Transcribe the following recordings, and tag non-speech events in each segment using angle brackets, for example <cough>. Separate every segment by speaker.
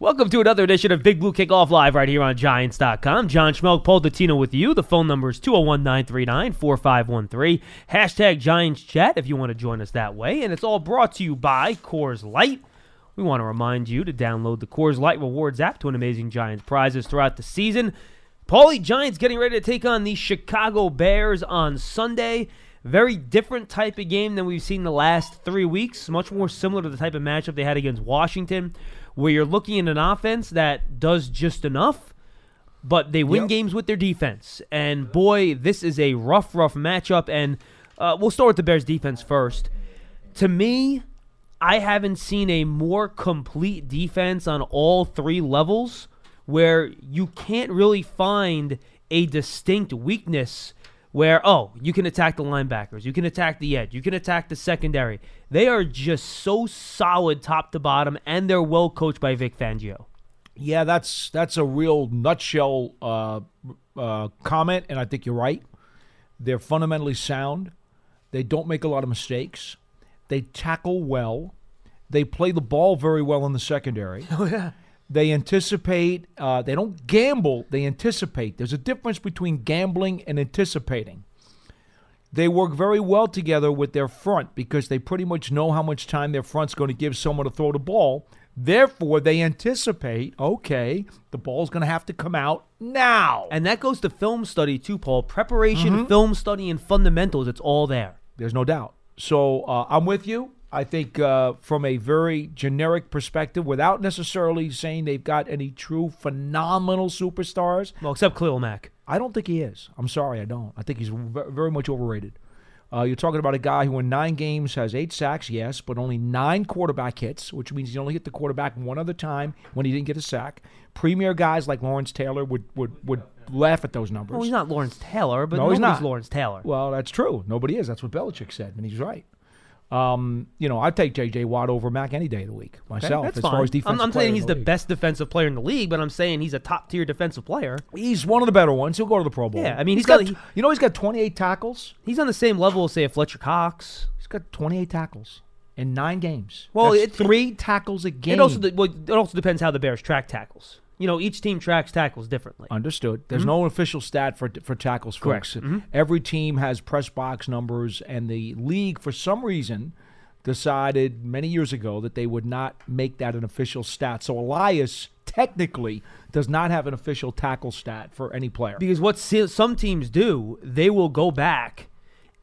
Speaker 1: Welcome to another edition of Big Blue Kickoff Live right here on Giants.com. John Schmelk, Paul Dottino with you. The phone number is 201 939 4513. Hashtag Giants Chat if you want to join us that way. And it's all brought to you by Coors Light. We want to remind you to download the Coors Light Rewards app to win amazing Giants prizes throughout the season. Paulie Giants getting ready to take on the Chicago Bears on Sunday. Very different type of game than we've seen the last three weeks. Much more similar to the type of matchup they had against Washington, where you're looking at an offense that does just enough, but they win
Speaker 2: Yep.
Speaker 1: games with their defense. And boy, this is a rough, rough matchup. And uh, we'll start with the Bears defense first. To me, I haven't seen a more complete defense on all three levels where you can't really find a distinct weakness where, oh, you can attack the linebackers, you can attack the edge, you can attack the secondary. They are just so solid top to bottom, and they're well coached by Vic Fangio.
Speaker 2: Yeah, that's that's a real nutshell uh, uh, comment, and I think you're right. They're fundamentally sound. They don't make a lot of mistakes. They tackle well. They play the ball very well in the secondary. <laughs>
Speaker 1: Oh, yeah.
Speaker 2: They anticipate. Uh, they don't gamble. They anticipate. There's a difference between gambling and anticipating. They work very well together with their front because they pretty much know how much time their front's going to give someone to throw the ball. Therefore, they anticipate, okay, the ball's going to have to come out now.
Speaker 1: And that goes to film study, too, Paul. Preparation, film study, and fundamentals, it's all there.
Speaker 2: There's no doubt. So uh, I'm with you. I think uh, from a very generic perspective, without necessarily saying they've got any true phenomenal superstars,
Speaker 1: Well, except Khalil Mack.
Speaker 2: I don't think he is. I'm sorry, I don't. I think he's very much overrated. Uh, you're talking about a guy who in nine games has eight sacks, yes, but only nine quarterback hits, which means he only hit the quarterback one other time when he didn't get a sack. Premier guys like Lawrence Taylor would would, would laugh at those numbers.
Speaker 1: Well, he's not Lawrence Taylor, but
Speaker 2: No, he's not.
Speaker 1: Lawrence Taylor.
Speaker 2: Well, that's true. Nobody is. That's what Belichick said, and he's right. Um, you know, I'd take J.J. Watt over Mack any day of the week myself.
Speaker 1: that's
Speaker 2: as
Speaker 1: fine.
Speaker 2: far as defense,
Speaker 1: I'm, I'm saying he's the best defensive player in the league, but I'm saying he's a top tier defensive player.
Speaker 2: He's one of the better ones. He'll go to the Pro Bowl.
Speaker 1: Yeah, I mean,
Speaker 2: he's
Speaker 1: he's got-
Speaker 2: got. you know, he's got 28 tackles.
Speaker 1: He's on the same level as say a Fletcher Cox.
Speaker 2: He's got 28 tackles in nine games.
Speaker 1: Well,
Speaker 2: That's
Speaker 1: it-
Speaker 2: three tackles a game.
Speaker 1: It also well, it also depends how the Bears track tackles. You know, each team tracks tackles differently.
Speaker 2: Understood. There's no official stat for for tackles,
Speaker 1: Mm-hmm. Correct. Mm-hmm.
Speaker 2: Every team has press box numbers, and the league, for some reason, decided many years ago that they would not make that an official stat. So Elias technically does not have an official tackle stat for any player.
Speaker 1: Because what some teams do, they will go back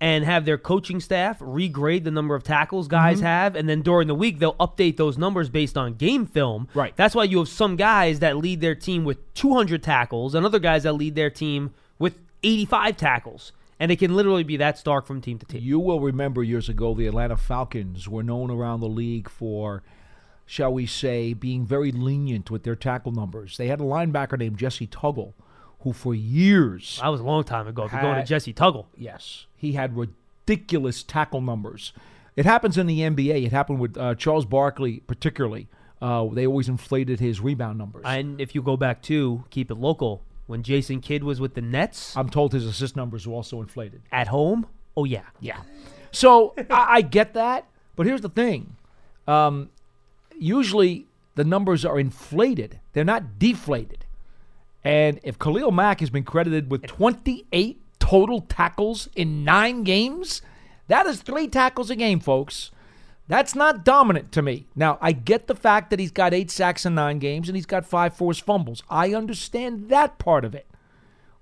Speaker 1: and have their coaching staff regrade the number of tackles guys
Speaker 2: Mm-hmm.
Speaker 1: have, and then during the week they'll update those numbers based on game film.
Speaker 2: Right.
Speaker 1: That's why you have some guys that lead their team with 200 tackles, and other guys that lead their team with 85 tackles, and it can literally be that stark from team to team.
Speaker 2: You will remember years ago the Atlanta Falcons were known around the league for, shall we say, being very lenient with their tackle numbers. They had a linebacker named Jessie Tuggle, who for years
Speaker 1: That was a long time ago. If you're going to Jessie Tuggle.
Speaker 2: Yes, he had ridiculous tackle numbers. It happens in the NBA. It happened with uh, Charles Barkley, particularly. Uh, they always inflated his rebound numbers.
Speaker 1: And if you go back to keep it local, when Jason Kidd was with the Nets
Speaker 2: I'm told his assist numbers were also inflated.
Speaker 1: at home, oh yeah,
Speaker 2: Yeah. So I, I get that, but here's the thing: um, usually the numbers are inflated; they're not deflated. And if Khalil Mack has been credited with 28 total tackles in nine games, that is three tackles a game, folks. That's not dominant to me. Now, I get the fact that he's got eight sacks in nine games and he's got five forced fumbles. I understand that part of it.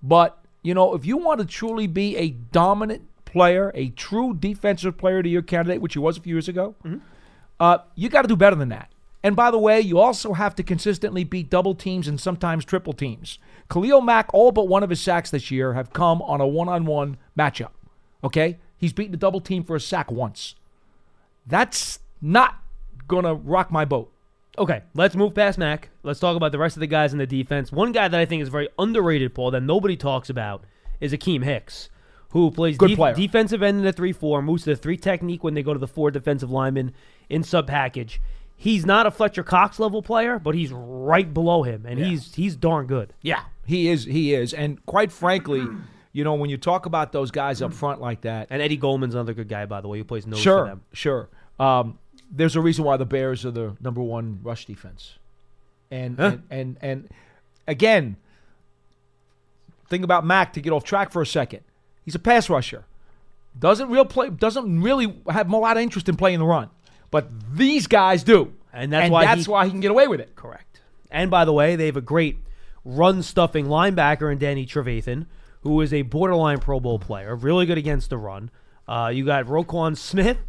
Speaker 2: But, you know, if you want to truly be a dominant player, a true defensive player to your candidate, which he was a few years ago, uh, you got to do better than that. And by the way, you also have to consistently beat double teams and sometimes triple teams. Khalil Mack, all but one of his sacks this year have come on a one on one matchup. Okay? He's beaten a double team for a sack once. That's not going to rock my boat.
Speaker 1: Okay, let's move past Mack. Let's talk about the rest of the guys in the defense. One guy that I think is very underrated, Paul, that nobody talks about is Akiem Hicks, who plays def- defensive end in the 3 4, moves to the 3 technique when they go to the 4 defensive lineman in sub package. He's not a Fletcher Cox level player, but he's right below him, and he's he's darn good.
Speaker 2: Yeah, he is. He is. And quite frankly, <clears throat> you know, when you talk about those guys up front like that,
Speaker 1: And Eddie Goldman's another good guy, by the way, who plays nose for
Speaker 2: sure,
Speaker 1: them.
Speaker 2: sure. Um, there's a reason why the Bears are the number one rush defense. And
Speaker 1: Huh?
Speaker 2: and, and and again, think about Mack to get off track for a second. He's a pass rusher. Doesn't real play doesn't really have a lot of interest in playing the run. But these guys do.
Speaker 1: And that's why
Speaker 2: that's
Speaker 1: he-
Speaker 2: why he can get away with it.
Speaker 1: Correct. And by the way, they have a great run stuffing linebacker in Danny Trevathan, who is a borderline Pro Bowl player, really good against the run. Uh, you got Roquan Smith,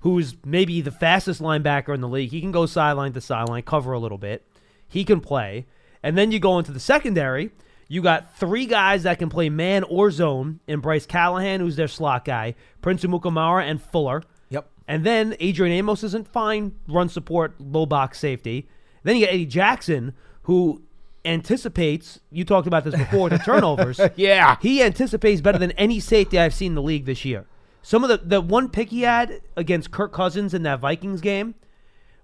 Speaker 1: who's maybe the fastest linebacker in the league. He can go sideline to sideline, cover a little bit. He can play. And then you go into the secondary. You got three guys that can play man or zone in Bryce Callahan, who's their slot guy, Prince Amukamara, and Fuller. And then Adrian Amos isn't fine run support, low box safety. Then you get Eddie Jackson, who anticipates, you talked about this before, the <laughs> turnovers.
Speaker 2: Yeah.
Speaker 1: He anticipates better than any safety I've seen in the league this year. Some of the, the one pick he had against Kirk Cousins in that Vikings game,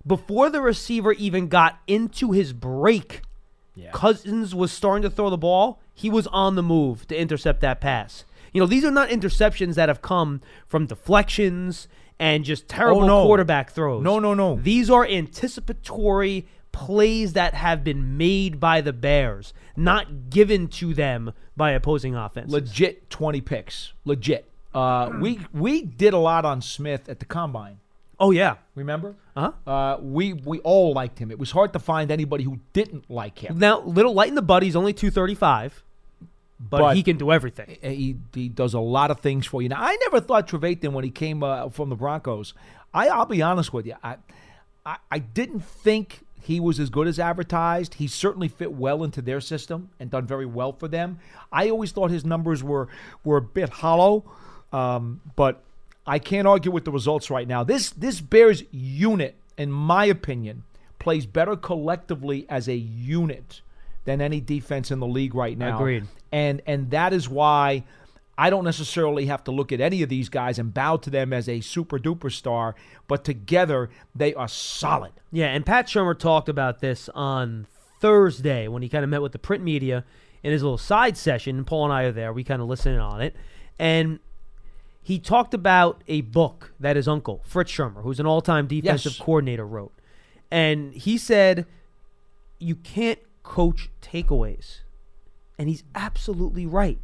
Speaker 1: before the receiver even got into his break, Cousins was starting to throw the ball. He was on the move to intercept that pass. You know, these are not interceptions that have come from deflections and just terrible
Speaker 2: Oh, no.
Speaker 1: quarterback throws.
Speaker 2: No, no, no.
Speaker 1: These are anticipatory plays that have been made by the Bears, not given to them by opposing offense.
Speaker 2: Legit 20 picks. Legit. Uh, we we did a lot on Smith at the combine.
Speaker 1: oh yeah.
Speaker 2: Remember?
Speaker 1: Uh-huh.
Speaker 2: Uh, we we all liked him. It was hard to find anybody who didn't like him.
Speaker 1: Now, little light in the butt. He's only two thirty five, but,
Speaker 2: But-
Speaker 1: he can do everything.
Speaker 2: He, he does a lot of things for you. Now, I never thought Trevathan when he came uh, from the Broncos. I, I'll be honest with you. I, I I didn't think he was as good as advertised. He certainly fit well into their system and done very well for them. I always thought his numbers were were a bit hollow, um, but I can't argue with the results right now. This this Bears unit, in my opinion, plays better collectively as a unit than any defense in the league right now.
Speaker 1: Agreed.
Speaker 2: And and that is why I don't necessarily have to look at any of these guys and bow to them as a super duper star, but together they are solid.
Speaker 1: Yeah, and Pat Shurmur talked about this on Thursday when he kind of met with the print media in his little side session. Paul and I are there. We kind of listened on it. And he talked about a book that his uncle, Fritz Shurmur, who's an all time defensive
Speaker 2: Yes.
Speaker 1: coordinator, wrote. And he said, You can't coach takeaways. And he's absolutely right.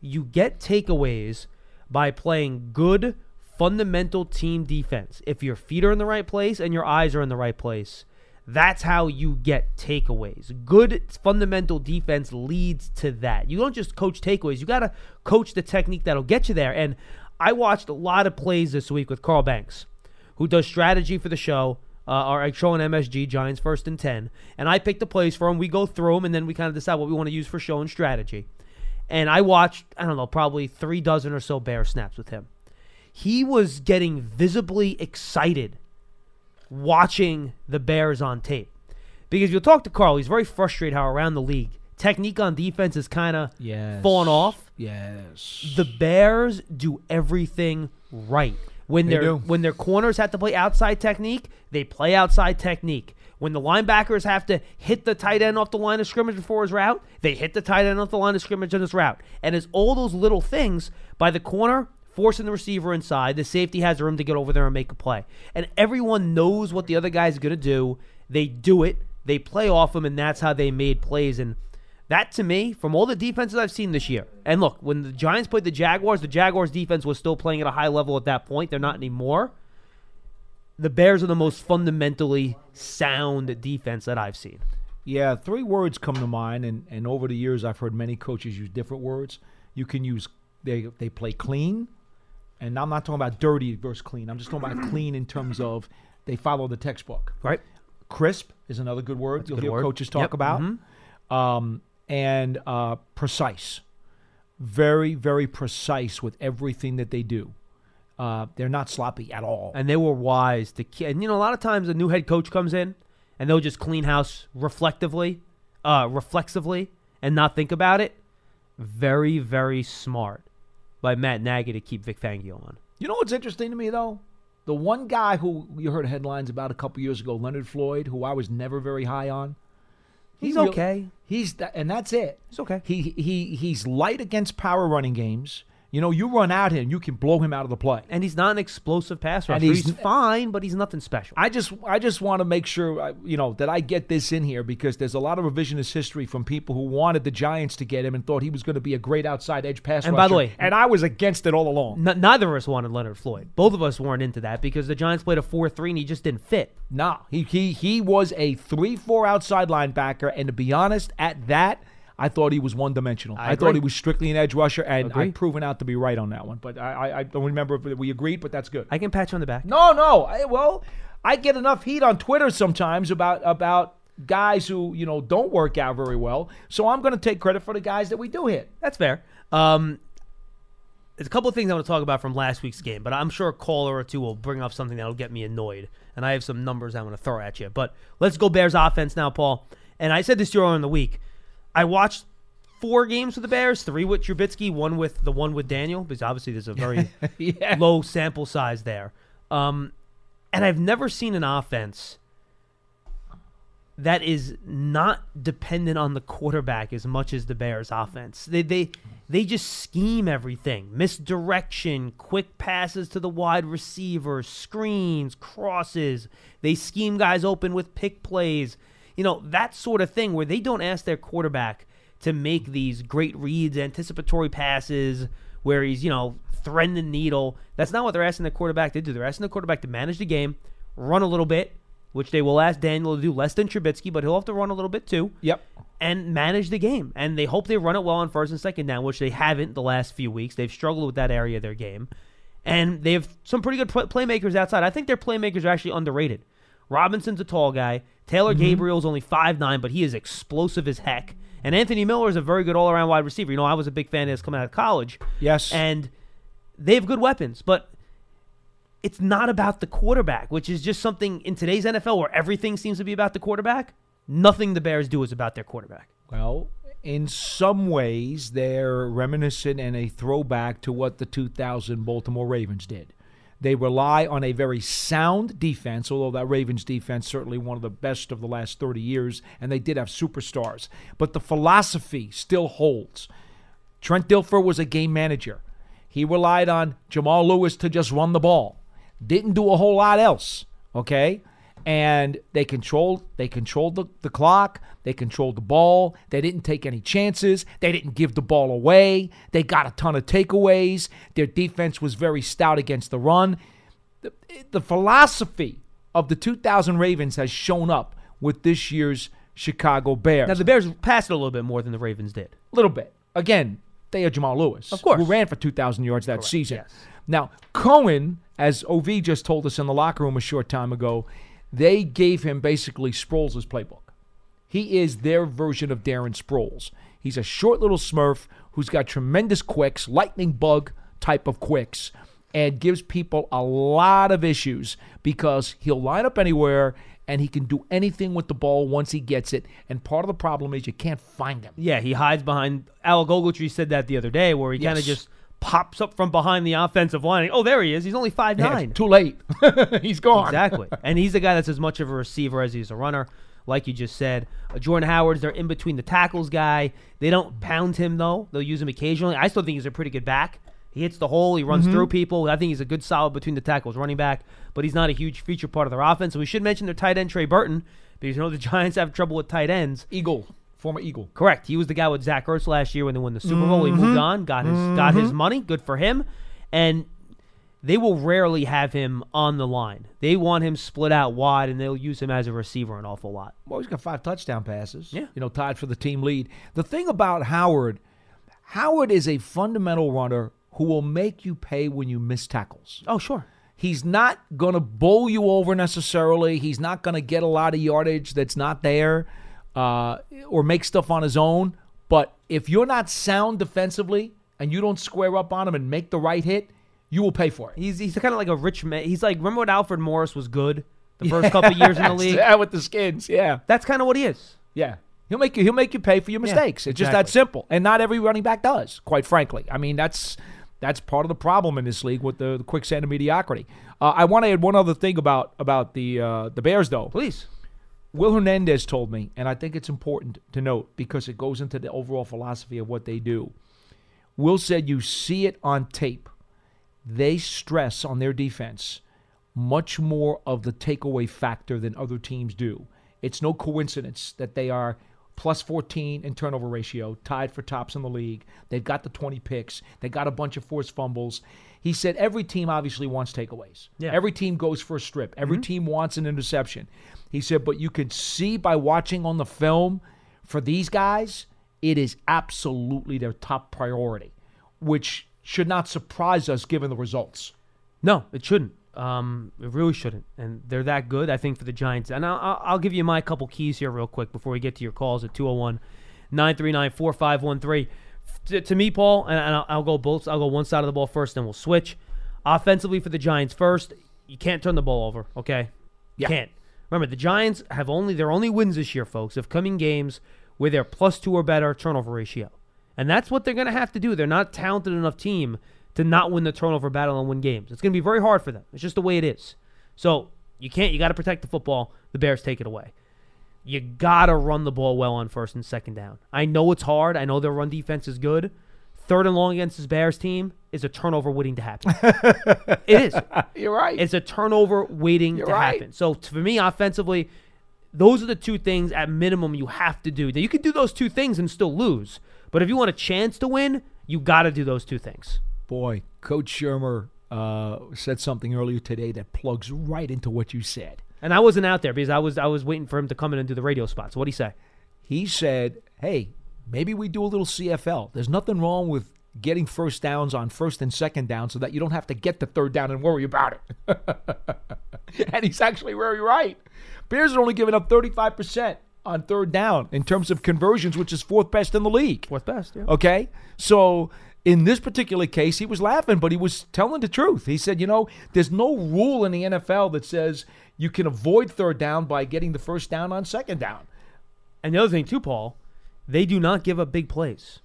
Speaker 1: You get takeaways by playing good, fundamental team defense. If your feet are in the right place and your eyes are in the right place, that's how you get takeaways. Good fundamental defense leads to that. You don't just coach takeaways, you got to coach the technique that'll get you there. And I watched a lot of plays this week with Carl Banks, who does strategy for the show. Uh, our show on MSG, Giants First and 10. And I pick the plays for him. We go through them, and then we kind of decide what we want to use for show and strategy. And I watched, I don't know, probably three dozen or so bear snaps with him. He was getting visibly excited watching the Bears on tape. Because you'll talk to Carl, he's very frustrated how around the league, technique on defense is kind of
Speaker 2: Yes.
Speaker 1: fallen off.
Speaker 2: Yes.
Speaker 1: The Bears do everything right. When
Speaker 2: They
Speaker 1: their
Speaker 2: do.
Speaker 1: when their corners have to play outside technique, they play outside technique. When the linebackers have to hit the tight end off the line of scrimmage before his route, they hit the tight end off the line of scrimmage on his route. And it's all those little things by the corner forcing the receiver inside. The safety has room to get over there and make a play. And everyone knows what the other guy's going to do. They do it. They play off him, and that's how they made plays. And that to me, from all the defenses I've seen this year, and look, when the Giants played the Jaguars, the Jaguars defense was still playing at a high level at that point. They're not anymore. The Bears are the most fundamentally sound defense that I've seen.
Speaker 2: Yeah, three words come to mind, and, and over the years I've heard many coaches use different words. You can use they they play clean, and I'm not talking about dirty versus clean. I'm just talking about clean in terms of they follow the textbook.
Speaker 1: Right?
Speaker 2: Crisp is another good word you'll
Speaker 1: good
Speaker 2: hear
Speaker 1: word.
Speaker 2: coaches talk
Speaker 1: Yep,
Speaker 2: about.
Speaker 1: mhm.
Speaker 2: Um, and uh, precise, very very precise with everything that they do. Uh, they're not sloppy at all.
Speaker 1: And they were wise to and you know a lot of times a new head coach comes in and they'll just clean house reflectively, uh, reflexively, and not think about it. Very very smart by Matt Nagy to keep Vic Fangio on.
Speaker 2: You know what's interesting to me though? The one guy who you heard headlines about a couple years ago, Leonard Floyd, who I was never very high on. He
Speaker 1: He's okay.
Speaker 2: He's that, and that's it.
Speaker 1: He's okay.
Speaker 2: He he he's light against power running games. You know, you run at him, you can blow him out of the play.
Speaker 1: And he's not an explosive pass
Speaker 2: And
Speaker 1: rusher.
Speaker 2: he's-
Speaker 1: He's, fine, but he's nothing special.
Speaker 2: I just I just want to make sure I- you know that I get this in here because there's a lot of revisionist history from people who wanted the Giants to get him and thought he was going to be a great outside edge pass
Speaker 1: And
Speaker 2: rusher.
Speaker 1: by the way-
Speaker 2: and I was against it all along.
Speaker 1: N- neither of us wanted Leonard Floyd. Both of us weren't into that because the Giants played a 4 3 and he just didn't fit.
Speaker 2: Nah, he he he was a three four outside linebacker, and to be honest, at that. I thought he was one dimensional.
Speaker 1: I
Speaker 2: I, thought he was strictly an edge rusher, and. I've proven out to be right on that one. But I, I, I don't remember if we agreed, but that's good.
Speaker 1: I can pat you on the back.
Speaker 2: No, no. I, well, I get enough heat on Twitter sometimes about about guys who you know don't work out very well. So I'm going to take credit for the guys that we do hit.
Speaker 1: That's fair. Um, there's a couple of things I want to talk about from last week's game, but I'm sure a caller or two will bring up something that'll get me annoyed. And I have some numbers I want to throw at you. But let's go Bears offense now, Paul. And I said this to you earlier in the week. I watched four games with the Bears, three with Trubisky, one with the one with Daniel, because obviously there's a very <laughs>
Speaker 2: Yeah.
Speaker 1: low sample size there. Um, and I've never seen an offense that is not dependent on the quarterback as much as the Bears offense. They they they just scheme everything. Misdirection, quick passes to the wide receiver, screens, crosses. They scheme guys open with pick plays. You know, that sort of thing where they don't ask their quarterback to make these great reads, anticipatory passes where he's, you know, threading the needle. That's not what they're asking the quarterback to do. They're asking the quarterback to manage the game, run a little bit, which they will ask Daniel to do less than Trubisky, but he'll have to run a little bit too,
Speaker 2: Yep.
Speaker 1: and manage the game. And they hope they run it well on first and second down, which they haven't the last few weeks. They've struggled with that area of their game. And they have some pretty good playmakers outside. I think their playmakers are actually underrated. Robinson's a tall guy. Taylor mm-hmm. Gabriel's only 5'9, but he is explosive as heck. And Anthony Miller is a very good all around wide receiver. You know, I was a big fan of his coming out of college.
Speaker 2: Yes.
Speaker 1: And they have good weapons, but it's not about the quarterback, which is just something in today's NFL where everything seems to be about the quarterback. Nothing the Bears do is about their quarterback.
Speaker 2: Well, in some ways, they're reminiscent and a throwback to what the 2000 Baltimore Ravens did. They rely on a very sound defense, although that Ravens defense certainly one of the best of the last 30 years, and they did have superstars. But the philosophy still holds. Trent Dilfer was a game manager. He relied on Jamal Lewis to just run the ball. Didn't do a whole lot else. Okay? And they controlled they controlled the, the clock. They controlled the ball. They didn't take any chances. They didn't give the ball away. They got a ton of takeaways. Their defense was very stout against the run. The, the philosophy of the 2000 Ravens has shown up with this year's Chicago Bears.
Speaker 1: Now the Bears passed it a little bit more than the Ravens did.
Speaker 2: A little bit. Again, they had Jamal Lewis.
Speaker 1: Of course.
Speaker 2: Who ran for 2,000 yards that season.
Speaker 1: yes.
Speaker 2: Now, Cohen, as OV just told us in the locker room a short time ago, they gave him basically Sproles' playbook. He is their version of Darren Sproles. He's a short little smurf who's got tremendous quicks, lightning bug type of quicks, and gives people a lot of issues because he'll line up anywhere and he can do anything with the ball once he gets it. And part of the problem is you can't find him.
Speaker 1: Yeah, he hides behind. Al Ogletree said that the other day, where he kind of just pops up from behind the offensive line. Oh, there he is. He's only five
Speaker 2: Yeah,
Speaker 1: nine.
Speaker 2: too late. <laughs> He's gone.
Speaker 1: Exactly. <laughs> and he's a guy that's as much of a receiver as he's a runner, like you just said. Uh, Jordan Howard's their in between the tackles guy. They don't pound him, though. They'll use him occasionally. I still think he's a pretty good back. He hits the hole. He runs through people. I think he's a good solid between the tackles running back, but he's not a huge feature part of their offense. And we should mention their tight end, Trey Burton, because you know the <laughs> Giants have trouble with tight ends.
Speaker 2: Eagle, former Eagle.
Speaker 1: Correct. He was the guy with Zach Ertz last year when they won the Super Bowl. He
Speaker 2: Mm-hmm.
Speaker 1: moved on, got his got his money. Good for him. And they will rarely have him on the line. They want him split out wide, and they'll use him as a receiver an awful lot.
Speaker 2: Well, he's got five touchdown passes.
Speaker 1: Yeah.
Speaker 2: You know, tied for the team lead. The thing about Howard, Howard is a fundamental runner who will make you pay when you miss tackles.
Speaker 1: Oh, sure.
Speaker 2: He's not going to bowl you over necessarily. He's not going to get a lot of yardage that's not there uh, or make stuff on his own. But if you're not sound defensively and you don't square up on him and make the right hit, you will pay for it.
Speaker 1: He's he's kind of like a rich man. He's like remember when Alfred Morris was good the <laughs> first couple years in the league.
Speaker 2: Yeah, with the skins. Yeah.
Speaker 1: That's kind of what he is.
Speaker 2: Yeah. He'll make you he'll make you pay for your mistakes. it's just that simple. And not every running back does, quite frankly. I mean, that's that's part of the problem in this league with the, the quicksand of mediocrity. Uh, I want to add one other thing about about the uh, the Bears though.
Speaker 1: Please.
Speaker 2: Will Hernandez told me, and I think it's important to note because it goes into the overall philosophy of what they do. Will said you see it on tape. They stress on their defense much more of the takeaway factor than other teams do. It's no coincidence that they are plus 14 in turnover ratio, tied for tops in the league. They've got the 20 picks. They got a bunch of forced fumbles. He said every team obviously wants takeaways.
Speaker 1: Yeah.
Speaker 2: Every team goes for a strip. Every team wants an interception. He said, but you can see by watching on the film for these guys, it is absolutely their top priority, which should not surprise us given the results.
Speaker 1: No, it shouldn't. Um, it really shouldn't. And they're that good, I think, for the Giants. And I'll, I'll- I'll give you my couple keys here, real quick, before we get to your calls at 201 939 4513. To to me, Paul, and and I'll, I'll go both. I'll go one side of the ball first, then we'll switch. Offensively for the Giants first, you can't turn the ball over, okay? You
Speaker 2: Yeah.
Speaker 1: can't. Remember, the Giants have only their only wins this year, folks, have come in games where they're plus two or better turnover ratio. And that's what they're going to have to do. They're not a talented enough team to not win the turnover battle and win games. It's going to be very hard for them. It's just the way it is. So you can't. You got to protect the football. The Bears take it away. You got to run the ball well on first and second down. I know it's hard. I know their run defense is good. Third and long against this Bears team is a turnover waiting to happen. <laughs> it is.
Speaker 2: You're right.
Speaker 1: It's a turnover waiting
Speaker 2: You're
Speaker 1: to
Speaker 2: right.
Speaker 1: happen. So for me, offensively, those are the two things at minimum you have to do. Now you can do those two things and still lose, but if you want a chance to win, you got to do those two things.
Speaker 2: Boy, Coach Shurmur uh, said something earlier today that plugs right into what you said.
Speaker 1: And I wasn't out there because I was I was waiting for him to come in and do the radio spot. So what would he say?
Speaker 2: He said, hey, maybe we do a little CFL. There's nothing wrong with getting first downs on first and second down so that you don't have to get the third down and worry about it. <laughs> and he's actually very right. Bears are only giving up 35% on third down in terms of conversions, which is fourth best in the league.
Speaker 1: Fourth best. Yeah.
Speaker 2: Okay. So in this particular case, he was laughing, but he was telling the truth. He said, you know, there's no rule in the NFL that says you can avoid third down by getting the first down on second down.
Speaker 1: And the other thing too, Paul, they do not give up big plays.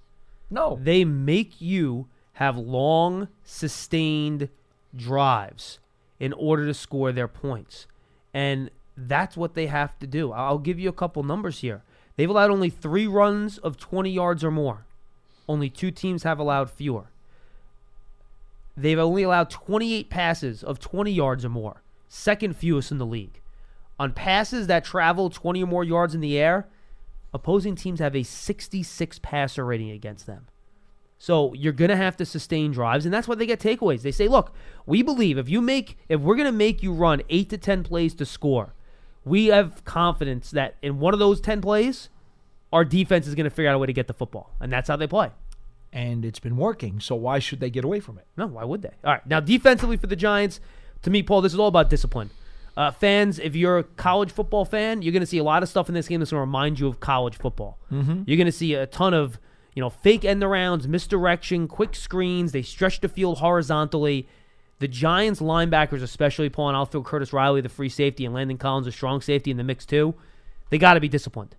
Speaker 2: No.
Speaker 1: They make you have long, sustained drives in order to score their points. And that's what they have to do. I'll give you a couple numbers here. They've allowed only three runs of 20 yards or more. Only two teams have allowed fewer. They've only allowed 28 passes of 20 yards or more, second fewest in the league. On passes that travel 20 or more yards in the air, opposing teams have a 66 passer rating against them. So you're gonna have to sustain drives, and that's why they get takeaways. They say, "Look, we believe if you make, if we're gonna make you run eight to ten plays to score, we have confidence that in one of those ten plays, our defense is gonna figure out a way to get the football, and that's how they play."
Speaker 2: And it's been working. So why should they get away from it?
Speaker 1: No, why would they? All right, now defensively for the Giants, to me, Paul, this is all about discipline. Uh, fans, if you're a college football fan, you're going to see a lot of stuff in this game that's going to remind you of college football. Mm-hmm. You're going to see a ton of, you know, fake end arounds, misdirection, quick screens. They stretch the field horizontally. The Giants linebackers, especially Paul, and I'll throw Curtis Riley, the free safety, and Landon Collins, a strong safety in the mix too. They got to be disciplined.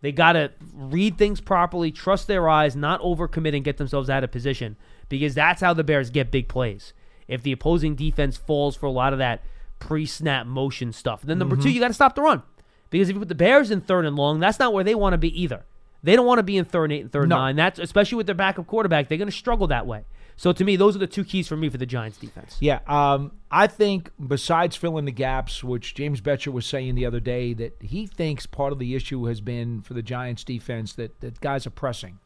Speaker 1: They got to read things properly, trust their eyes, not overcommit and get themselves out of position because that's how the Bears get big plays. If the opposing defense falls for a lot of that pre-snap motion stuff. Then number
Speaker 2: Mm-hmm.
Speaker 1: two, you got to stop the run because if you put the Bears in third and long, that's not where they want to be either. They don't want to be in third and eight and third and
Speaker 2: No.
Speaker 1: nine. That's especially with their backup quarterback. They're going to struggle that way. So to me, those are the two keys for me for the Giants defense.
Speaker 2: Yeah, um, I think besides filling the gaps, which James Bettcher was saying the other day, that he thinks part of the issue has been for the Giants defense that, that guys are pressing.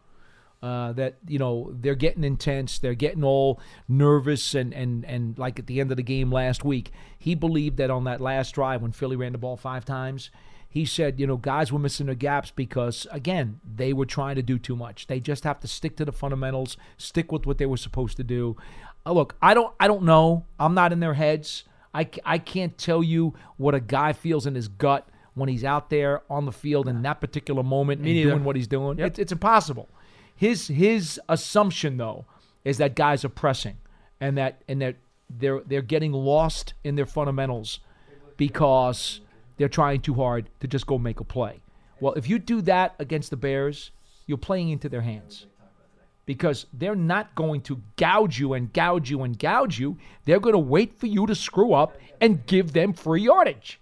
Speaker 2: Uh, that you know they're getting intense, they're getting all nervous, and and and like at the end of the game last week, he believed that on that last drive when Philly ran the ball five times, he said, you know, guys were missing their gaps because again they were trying to do too much. They just have to stick to the fundamentals, stick with what they were supposed to do. Uh, look, I don't, I don't know. I'm not in their heads. I I can't tell you what a guy feels in his gut when he's out there on the field in that particular moment and
Speaker 1: neither.
Speaker 2: doing what he's doing.
Speaker 1: Yep.
Speaker 2: It's, it's impossible. His his assumption though is that guys are pressing and that and that they're they're getting lost in their fundamentals because they're trying too hard to just go make a play. Well, if you do that against the Bears, you're playing into their hands because they're not going to gouge you and gouge you and gouge you. They're going to wait for you to screw up and give them free yardage.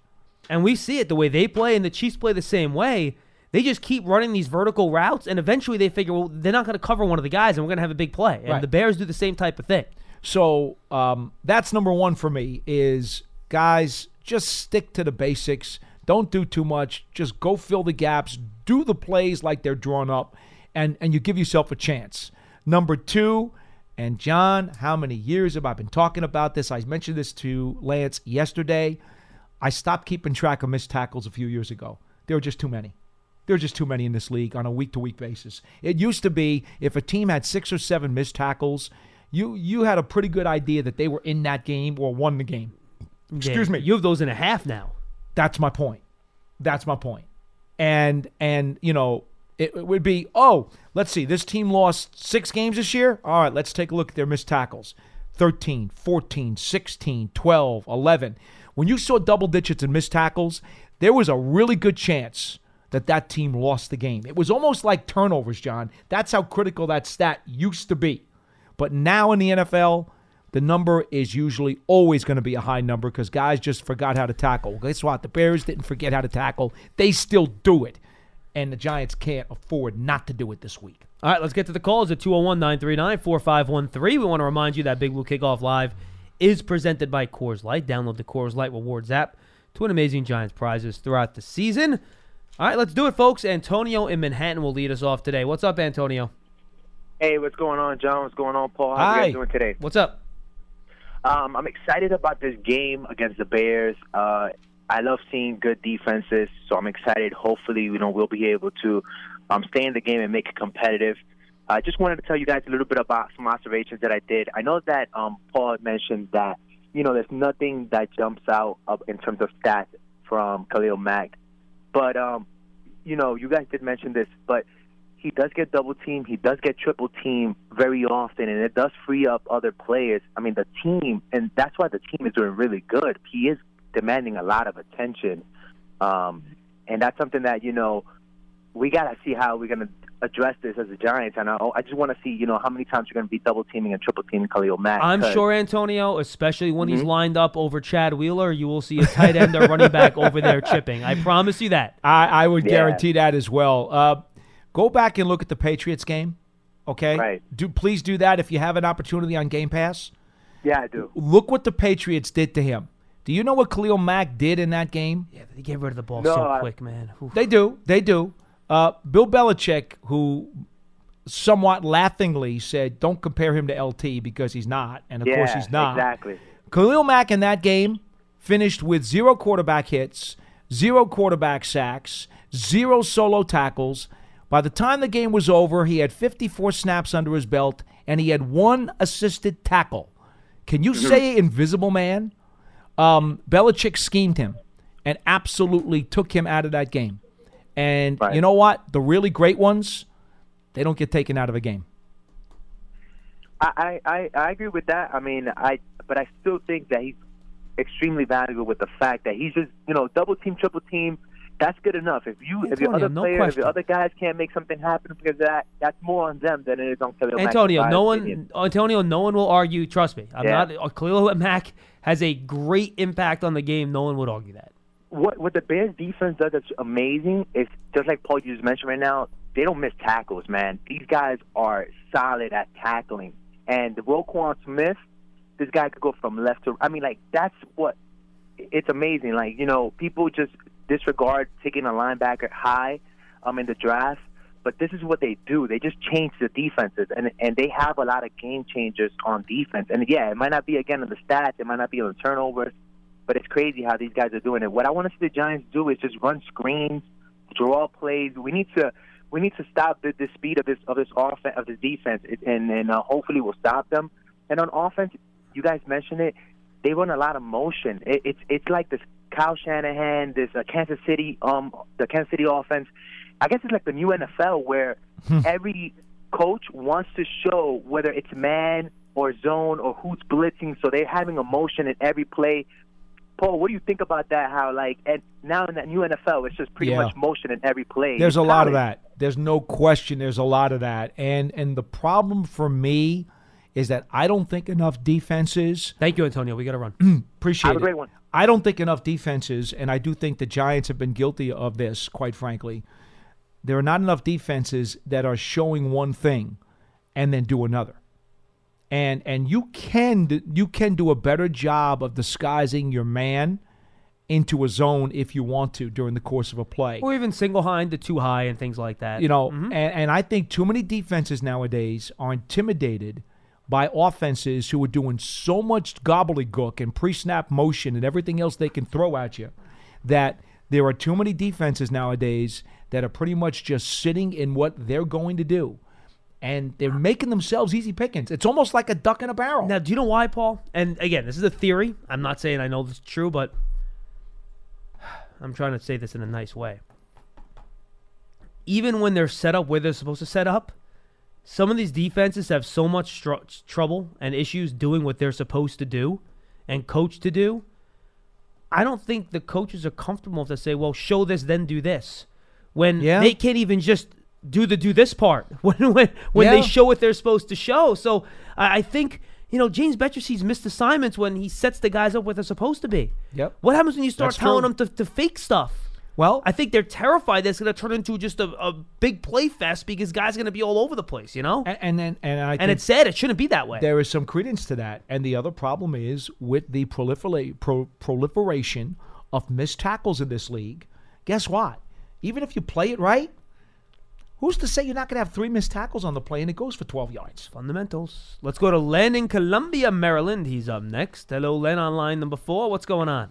Speaker 1: And we see it the way they play, and the Chiefs play the same way. They just keep running these vertical routes, and eventually they figure, well, they're not going to cover one of the guys, and we're going to have a big play. And
Speaker 2: Right.
Speaker 1: the Bears do the same type of thing.
Speaker 2: So um, that's number one for me is guys, just stick to the basics. Don't do too much. Just go fill the gaps. Do the plays like they're drawn up, and, and you give yourself a chance. Number two, and John, how many years have I been talking about this? I mentioned this to Lance yesterday. I stopped keeping track of missed tackles a few years ago. There were just too many. There are just too many in this league on a week to week basis. It used to be if a team had six or seven missed tackles, you you had a pretty good idea that they were in that game or won the game. Excuse
Speaker 1: Yeah,
Speaker 2: me.
Speaker 1: You have those in a half now.
Speaker 2: That's my point. That's my point. And and you know, it, it would be, oh, let's see, this team lost 6 games this year. All right, let's take a look at their missed tackles. 13, 14, 16, 12, 11. When you saw double digits in missed tackles, there was a really good chance that that team lost the game. It was almost like turnovers, John. That's how critical that stat used to be. But now in the NFL, the number is usually always going to be a high number because guys just forgot how to tackle. Guess what? The Bears didn't forget how to tackle. They still do it. And the Giants can't afford not to do it this week.
Speaker 1: All right, let's get to the calls at 201 939 4513. We want to remind you that Big Blue Kickoff Live is presented by Coors Light. Download the Coors Light Rewards app to win amazing Giants prizes throughout the season. All right, let's do it, folks. Antonio in Manhattan will lead us off today. What's up, Antonio?
Speaker 3: Hey, what's going on, John? What's going on, Paul? How
Speaker 2: Hi.
Speaker 3: you guys doing today?
Speaker 1: What's up?
Speaker 3: Um, I'm excited about this game against the Bears. Uh, I love seeing good defenses, so I'm excited. Hopefully, you know, we'll be able to um, stay in the game and make it competitive. I just wanted to tell you guys a little bit about some observations that I did. I know that um, Paul mentioned that you know there's nothing that jumps out in terms of stats from Khalil Mack, but um, you know, you guys did mention this, but he does get double team, he does get triple team very often, and it does free up other players. I mean, the team, and that's why the team is doing really good. He is demanding a lot of attention, um, and that's something that you know we got to see how we're going to address this as the Giants. And I, I just want to see, you know, how many times you're going to be double teaming and triple teaming Khalil Mack.
Speaker 1: I'm sure, Antonio, especially when he's
Speaker 3: Mhm.
Speaker 1: lined up over Chad Wheeler, you will see a tight end or running back <laughs> over there chipping. I promise you that.
Speaker 2: I, I would
Speaker 3: Yeah.
Speaker 2: guarantee that as well. Uh, go back and look at the Patriots game. Okay.
Speaker 3: Right.
Speaker 2: Do please do that if you have an opportunity on Game Pass.
Speaker 3: Yeah, I do.
Speaker 2: Look what the Patriots did to him. Do you know what Khalil Mack did in that game?
Speaker 1: Yeah, they get rid of the ball
Speaker 3: No,
Speaker 1: so
Speaker 3: I-
Speaker 1: quick, man. Oof.
Speaker 2: They do. They do. Uh, Bill Belichick, who somewhat laughingly said, "Don't compare him to LT because he's not," and of
Speaker 3: yeah,
Speaker 2: course he's not.
Speaker 3: Exactly.
Speaker 2: Khalil Mack in that game finished with zero quarterback hits, zero quarterback sacks, zero solo tackles. By the time the game was over, he had 54 snaps under his belt and he had one assisted tackle. Can you say invisible man? Um, Belichick schemed him and absolutely took him out of that game. And
Speaker 3: Right.
Speaker 2: you know what? The really great ones, they don't get taken out of a game.
Speaker 3: I, I, I agree with that. I mean, I but I still think that he's extremely valuable with the fact that he's just you know double team, triple team. That's good enough. If you if your other
Speaker 1: no
Speaker 3: players, if your other guys can't make something happen because of that, that's more on them than it is on Khalil
Speaker 1: Antonio,
Speaker 3: my
Speaker 1: no
Speaker 3: opinion.
Speaker 1: one, Antonio, no one will argue. Trust me, I'm
Speaker 3: Yeah.
Speaker 1: not. Khalil Mack has a great impact on the game. No one would argue that.
Speaker 3: What what the Bears defense does that's amazing is just like Paul you just mentioned right now. They don't miss tackles, man. These guys are solid at tackling. And the Roquan Smith, this guy could go from left to. I mean, like that's what. It's amazing. Like you know, people just disregard taking a linebacker high, um, in the draft. But this is what they do. They just change the defenses, and and they have a lot of game changers on defense. And yeah, it might not be again on the stats. It might not be on the turnovers but it's crazy how these guys are doing it. What I want to see the Giants do is just run screens, draw plays. We need to we need to stop the, the speed of this of this offense of this defense, It- and and uh, hopefully we'll stop them. And on offense, you guys mentioned it. They run a lot of motion. It, it's it's like this Kyle Shanahan, this uh, Kansas City um the Kansas City offense. I guess it's like the new NFL where every coach wants to show whether it's man or zone or who's blitzing. So they're having a motion in every play. Paul, what do you think about that? How like and now in that new NFL, it's just pretty
Speaker 2: Yeah.
Speaker 3: much motion in every play.
Speaker 2: There's a
Speaker 3: It's
Speaker 2: lot of that. There's no question. There's a lot of that, and and the problem for me is that I don't think enough defenses
Speaker 1: Thank you, Antonio. We got to run. <clears throat>
Speaker 2: appreciate
Speaker 3: Have a
Speaker 2: it.
Speaker 3: great one.
Speaker 2: I don't think enough defenses, and I do think the Giants have been guilty of this, quite frankly. there are not enough defenses that are showing one thing and then do another. And and you can you can do a better job of disguising your man into a zone if you want to during the course of a play.
Speaker 1: Or even single high into two high and things like that.
Speaker 2: You know, mm-hmm. and, and I think too many defenses nowadays are intimidated by offenses who are doing so much gobbledygook and pre-snap motion and everything else they can throw at you that there are too many defenses nowadays that are pretty much just sitting in what they're going to do. And they're making themselves easy pickings. It's almost like a duck in a barrel.
Speaker 1: Now, do you know why, Paul? And again, this is a theory. I'm not saying I know this is true, but I'm trying to say this in a nice way. Even when they're set up where they're supposed to set up, some of these defenses have so much str- trouble and issues doing what they're supposed to do and coach to do. I don't think the coaches are comfortable to say, "Well, show this, then do this," when
Speaker 2: Yeah.
Speaker 1: they can't even just do the do this part <laughs> when when when
Speaker 2: Yeah.
Speaker 1: they show what they're supposed to show. So I, I think you know James Bettcher sees missed assignments when he sets the guys up where they're supposed to be.
Speaker 2: Yep.
Speaker 1: What happens when you start
Speaker 2: That's
Speaker 1: telling
Speaker 2: true.
Speaker 1: them to, to fake stuff?
Speaker 2: Well,
Speaker 1: I think they're terrified that's going to turn into just a, a big play fest because guys are going to be all over the place, you know?
Speaker 2: and and and, and I
Speaker 1: and it's sad. It shouldn't be that way.
Speaker 2: there is some credence to that. And the other problem is with the prolifera- pro- proliferation of missed tackles in this league. Guess what? Even if you play it right, who's to say you're not going to have three missed tackles on the play and it goes for 12 yards?
Speaker 1: Fundamentals. Let's go to Len in Columbia, Maryland. He's up next. Hello, Len on line number four. What's going on?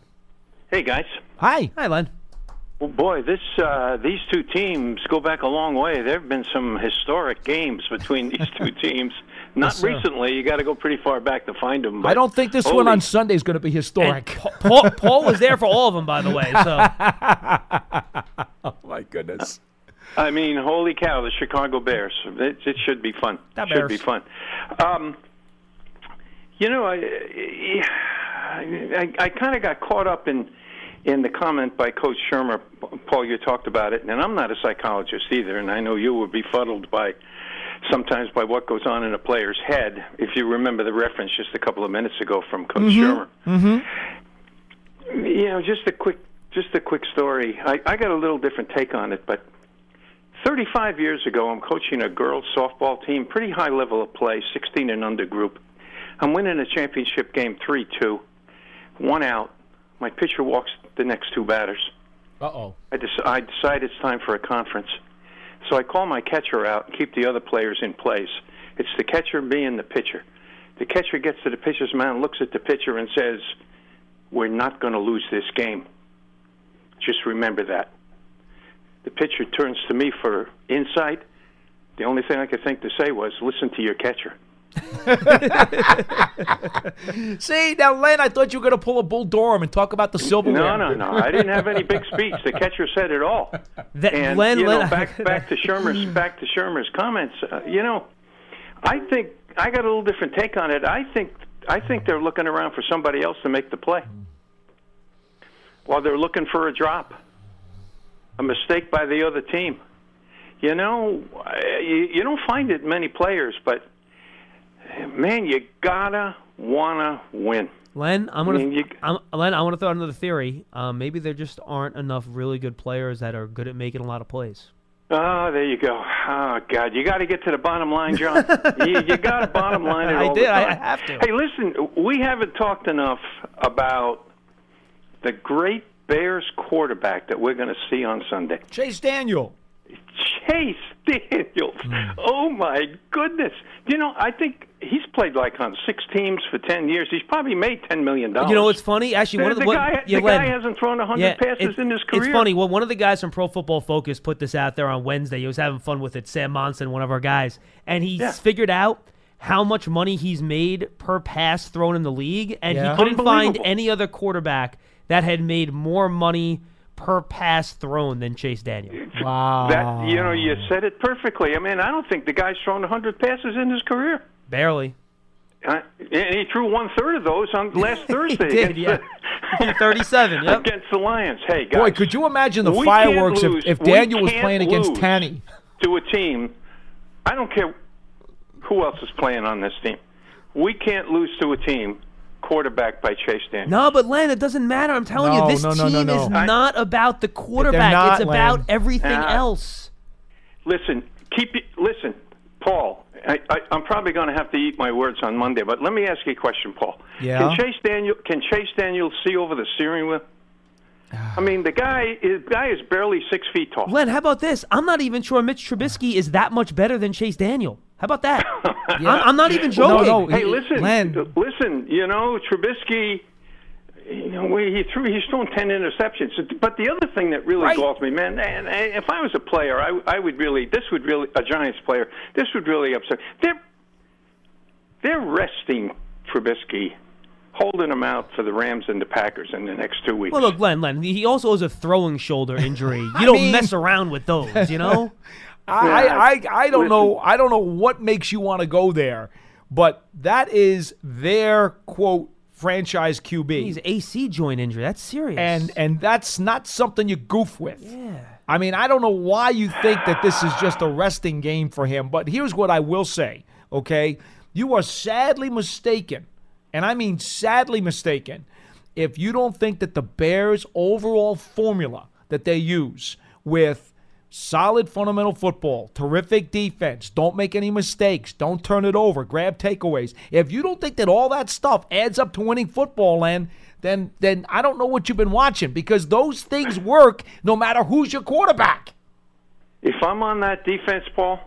Speaker 4: Hey guys.
Speaker 2: Hi.
Speaker 1: Hi, Len.
Speaker 4: Well, boy, this uh, these two teams go back a long way. There have been some historic games between these two <laughs> teams. Not
Speaker 2: Yes,
Speaker 4: recently. You got to go pretty far back to find them.
Speaker 2: I don't think this one on Sunday is going to be historic.
Speaker 1: Pa- Paul, Paul was there for all of them, by the way. So <laughs>
Speaker 2: oh, my goodness.
Speaker 4: I mean, holy cow! The Chicago Bears. It, it should be fun.
Speaker 1: That
Speaker 4: should
Speaker 1: Bears.
Speaker 4: be fun. Um, you know, I I, I kind of got caught up in in the comment by Coach Shurmur. Paul, you talked about it, and I'm not a psychologist either, and I know you were befuddled by sometimes by what goes on in a player's head. If you remember the reference just a couple of minutes ago from Coach Shurmur. Mm-hmm. You know, just a quick just a quick story. I, I got a little different take on it, but 35 years ago, I'm coaching a girls softball team, pretty high level of play, 16 and under group. I'm winning a championship game 3 2, one out. My pitcher walks the next two batters.
Speaker 2: Uh oh.
Speaker 4: I, dec- I decide it's time for a conference. So I call my catcher out and keep the other players in place. It's the catcher, me, and the pitcher. The catcher gets to the pitcher's mound, looks at the pitcher, and says, We're not going to lose this game. Just remember that. The pitcher turns to me for insight. The only thing I could think to say was, Listen to your catcher. <laughs>
Speaker 2: See, now, Len, I thought you were going to pull a Bull Durham and talk about the silverware.
Speaker 4: No, no, no. I didn't have any big speech. The catcher said it all. <laughs>
Speaker 1: that,
Speaker 4: And
Speaker 1: Len,
Speaker 4: you
Speaker 1: Len,
Speaker 4: know, back back to <laughs> Shurmur's back to Shurmur's comments. Uh, you know, I think I got a little different take on it. I think I think they're looking around for somebody else to make the play, while they're looking for a drop, a mistake by the other team. You know, you, you don't find it in many players, but man, you gotta wanna win.
Speaker 1: Len, I'm gonna,
Speaker 4: I mean, you-
Speaker 1: I'm, Len, I want to throw out another theory. Um, maybe there just aren't enough really good players that are good at making a lot of plays.
Speaker 4: Oh, there you go. Oh God, you got to get to the bottom line, John. <laughs> you, you got to bottom line it
Speaker 1: I
Speaker 4: all
Speaker 1: did.
Speaker 4: the
Speaker 1: I-
Speaker 4: time.
Speaker 1: I have to.
Speaker 4: Hey, listen, we haven't talked enough about the great Bears quarterback that we're going to see on Sunday,
Speaker 2: Chase Daniel.
Speaker 4: Chase Daniels.
Speaker 1: Hmm.
Speaker 4: Oh my goodness! You know, I think he's played like on six teams for ten years. He's probably made ten million dollars.
Speaker 1: You know what's funny? Actually,
Speaker 4: The,
Speaker 1: one of the,
Speaker 4: the
Speaker 1: what-
Speaker 4: guy,
Speaker 1: yeah,
Speaker 4: the guy hasn't thrown hundred
Speaker 1: yeah,
Speaker 4: passes
Speaker 1: it's,
Speaker 4: in his career.
Speaker 1: It's funny. Well, one of the guys from Pro Football Focus put this out there on Wednesday. He was having fun with it. Sam Monson, one of our guys, and he's
Speaker 4: Yeah.
Speaker 1: figured out how much money he's made per pass thrown in the league, and
Speaker 2: Yeah.
Speaker 1: he couldn't find any other quarterback that had made more money per pass thrown than Chase Daniel. <laughs>
Speaker 2: Wow.
Speaker 4: That you know, you said it perfectly. I mean, I don't think the guy's thrown 100 passes in his career.
Speaker 1: Barely.
Speaker 4: Uh, and he threw one third of those on <laughs> last Thursday
Speaker 1: did,
Speaker 4: against,
Speaker 1: yeah.
Speaker 4: the, <laughs>
Speaker 1: 37, yep.
Speaker 4: against the Lions. Hey, guys,
Speaker 2: Boy, could you imagine the fireworks if, if Daniel was playing against Tanny?
Speaker 4: to a team? I don't care who else is playing on this team. We can't lose to a team quarterbacked by Chase Daniel.
Speaker 1: No, but Len, it doesn't matter. I'm telling
Speaker 2: No,
Speaker 1: you, this
Speaker 2: no, no,
Speaker 1: team
Speaker 2: no,
Speaker 1: is
Speaker 2: no.
Speaker 4: I-
Speaker 1: not about the quarterback.
Speaker 2: not,
Speaker 1: it's about
Speaker 2: Len.
Speaker 1: everything
Speaker 4: Yeah.
Speaker 1: else.
Speaker 4: listen, keep it. Listen, Paul. I, I, I'm probably going to have to eat my words on Monday, but let me ask you a question, Paul.
Speaker 2: Yeah?
Speaker 4: Can Chase Daniel can Chase Daniel see over the steering wheel? <sighs> I mean, the guy is guy is barely six feet tall.
Speaker 1: Len, how about this? I'm not even sure Mitch Trubisky is that much better than Chase Daniel. How about that? <laughs> I'm, I'm not even joking.
Speaker 2: no,
Speaker 4: Hey, listen,
Speaker 2: Len.
Speaker 4: listen. You know, Trubisky. You know, he threw. He's thrown ten interceptions. But the other thing that really
Speaker 1: Right.
Speaker 4: galls me, man, and, and if I was a player, I, I would really. This would really a Giants player. This would really upset. They're they're resting Trubisky, holding him out for the Rams and the Packers in the next two weeks.
Speaker 1: Well, look, Len, Len, he also has a throwing shoulder injury. <laughs> You don't
Speaker 2: mean-
Speaker 1: mess around with those, you know? <laughs>
Speaker 2: I,
Speaker 4: Yeah,
Speaker 2: I, I don't know. I don't know what makes you want to go there, but that is their quote franchise QB,
Speaker 1: He's AC joint injury. That's serious.
Speaker 2: and and that's not something you goof with.
Speaker 1: yeah.
Speaker 2: I mean, I don't know why you think that this is just a resting game for him, but here's what I will say, okay? You are sadly mistaken, and I mean sadly mistaken, if you don't think that the Bears' overall formula that they use with solid fundamental football, terrific defense, don't make any mistakes, don't turn it over, grab takeaways. If you don't think that all that stuff adds up to winning football, Len, then then I don't know what you've been watching because those things work no matter who's your quarterback.
Speaker 4: If I'm on that defense, Paul,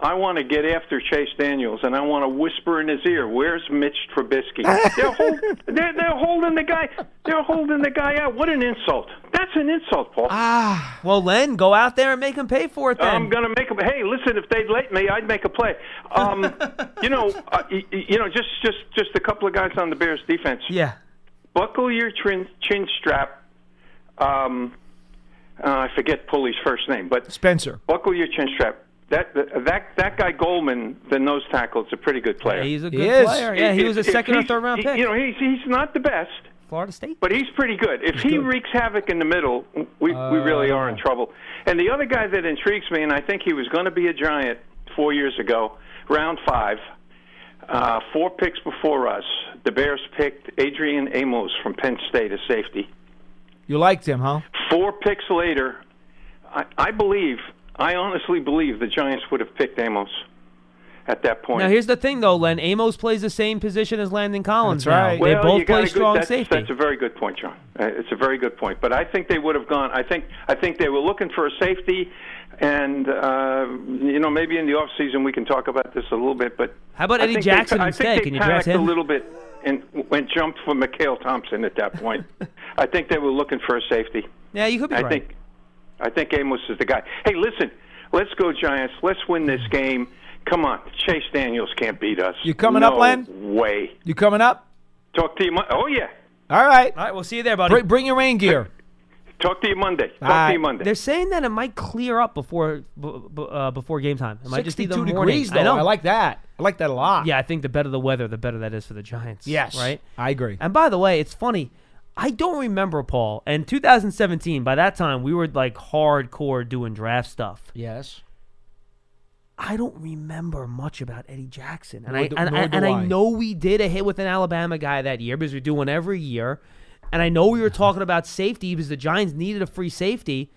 Speaker 4: I want to get after Chase Daniels and I want to whisper in his ear, "Where's Mitch Trubisky?" <laughs> they're, hold, they're they're holding the guy. They're holding the guy out. What an insult! That's an insult, Paul.
Speaker 1: Ah, well, Len, go out there and make him pay for it then.
Speaker 4: I'm gonna make a. Hey, listen, if they'd let me, I'd make a play. Um, <laughs> you know, uh, you know, just just just a couple of guys on the Bears defense.
Speaker 1: yeah.
Speaker 4: Buckle your chin, chin strap. Um, uh, I forget Pulley's first name, but
Speaker 2: Spencer.
Speaker 4: buckle your chin strap. That that that guy Goldman, the nose tackle, is a pretty good player.
Speaker 1: Yeah, he's a
Speaker 2: He
Speaker 1: good
Speaker 2: is.
Speaker 1: player. Yeah, he
Speaker 4: If-
Speaker 1: was a second or third round
Speaker 4: he-
Speaker 1: pick.
Speaker 4: You know, he's he's not the best,
Speaker 1: Florida State.
Speaker 4: but he's pretty good. If he
Speaker 2: good.
Speaker 4: wreaks havoc in the middle, we we really are in trouble. And the other guy that intrigues me, and I think he was going to be a giant four years ago, round five, uh, four picks before us. The Bears picked Adrian Amos from Penn State as safety.
Speaker 2: You liked him, huh?
Speaker 4: Four picks later, I, I believe, I honestly believe the Giants would have picked Amos at that point.
Speaker 1: Now, here's the thing, though, Len. Amos plays the same position as Landon Collins
Speaker 2: That's right.
Speaker 1: now. They both play
Speaker 4: good,
Speaker 1: strong
Speaker 4: that's,
Speaker 1: safety.
Speaker 4: That's a very good point, John. Uh, it's a very good point. But I think they would have gone. I think I think they were looking for a safety, and uh, you know maybe in the off season we can talk about this a little bit. But
Speaker 1: How about Eddie
Speaker 4: think they-
Speaker 1: Jackson
Speaker 4: I
Speaker 1: instead?
Speaker 4: think they
Speaker 1: Can you draft him?
Speaker 4: a little bit and went jumped for Mykkele Thompson at that point. <laughs> I think they were looking for a safety.
Speaker 1: yeah, you could be
Speaker 4: I
Speaker 1: right.
Speaker 4: think I think Amos is the guy. Hey, listen, let's go Giants. Let's win this game. Come on, Chase Daniels can't beat us.
Speaker 2: You coming
Speaker 4: no
Speaker 2: up, Len?
Speaker 4: Way.
Speaker 2: You coming up?
Speaker 4: Talk to you. Mon- Oh yeah.
Speaker 2: All right.
Speaker 1: All right, we'll see you there, buddy.
Speaker 2: Bring, bring your rain gear.
Speaker 4: Talk to you Monday. Talk
Speaker 2: All right.
Speaker 4: to you Monday.
Speaker 1: They're saying that it might clear up before b- b- uh, before game time. It might just be the
Speaker 2: 62
Speaker 1: morning.
Speaker 2: degrees, though.
Speaker 1: I know.
Speaker 2: I like that. I like that a lot.
Speaker 1: yeah, I think the better the weather, the better that is for the Giants.
Speaker 2: Yes.
Speaker 1: Right.
Speaker 2: I agree.
Speaker 1: And by the way, it's funny. I don't remember Paul. And 2017, by that time, we were like hardcore doing draft stuff.
Speaker 2: Yes.
Speaker 1: I don't remember much about Eddie Jackson, and
Speaker 2: Nor
Speaker 1: I
Speaker 2: do-
Speaker 1: and, and, and I
Speaker 2: I.
Speaker 1: know we did a hit with an Alabama guy that year because we do one every year, and I know we were talking about safety because the Giants needed a free safety.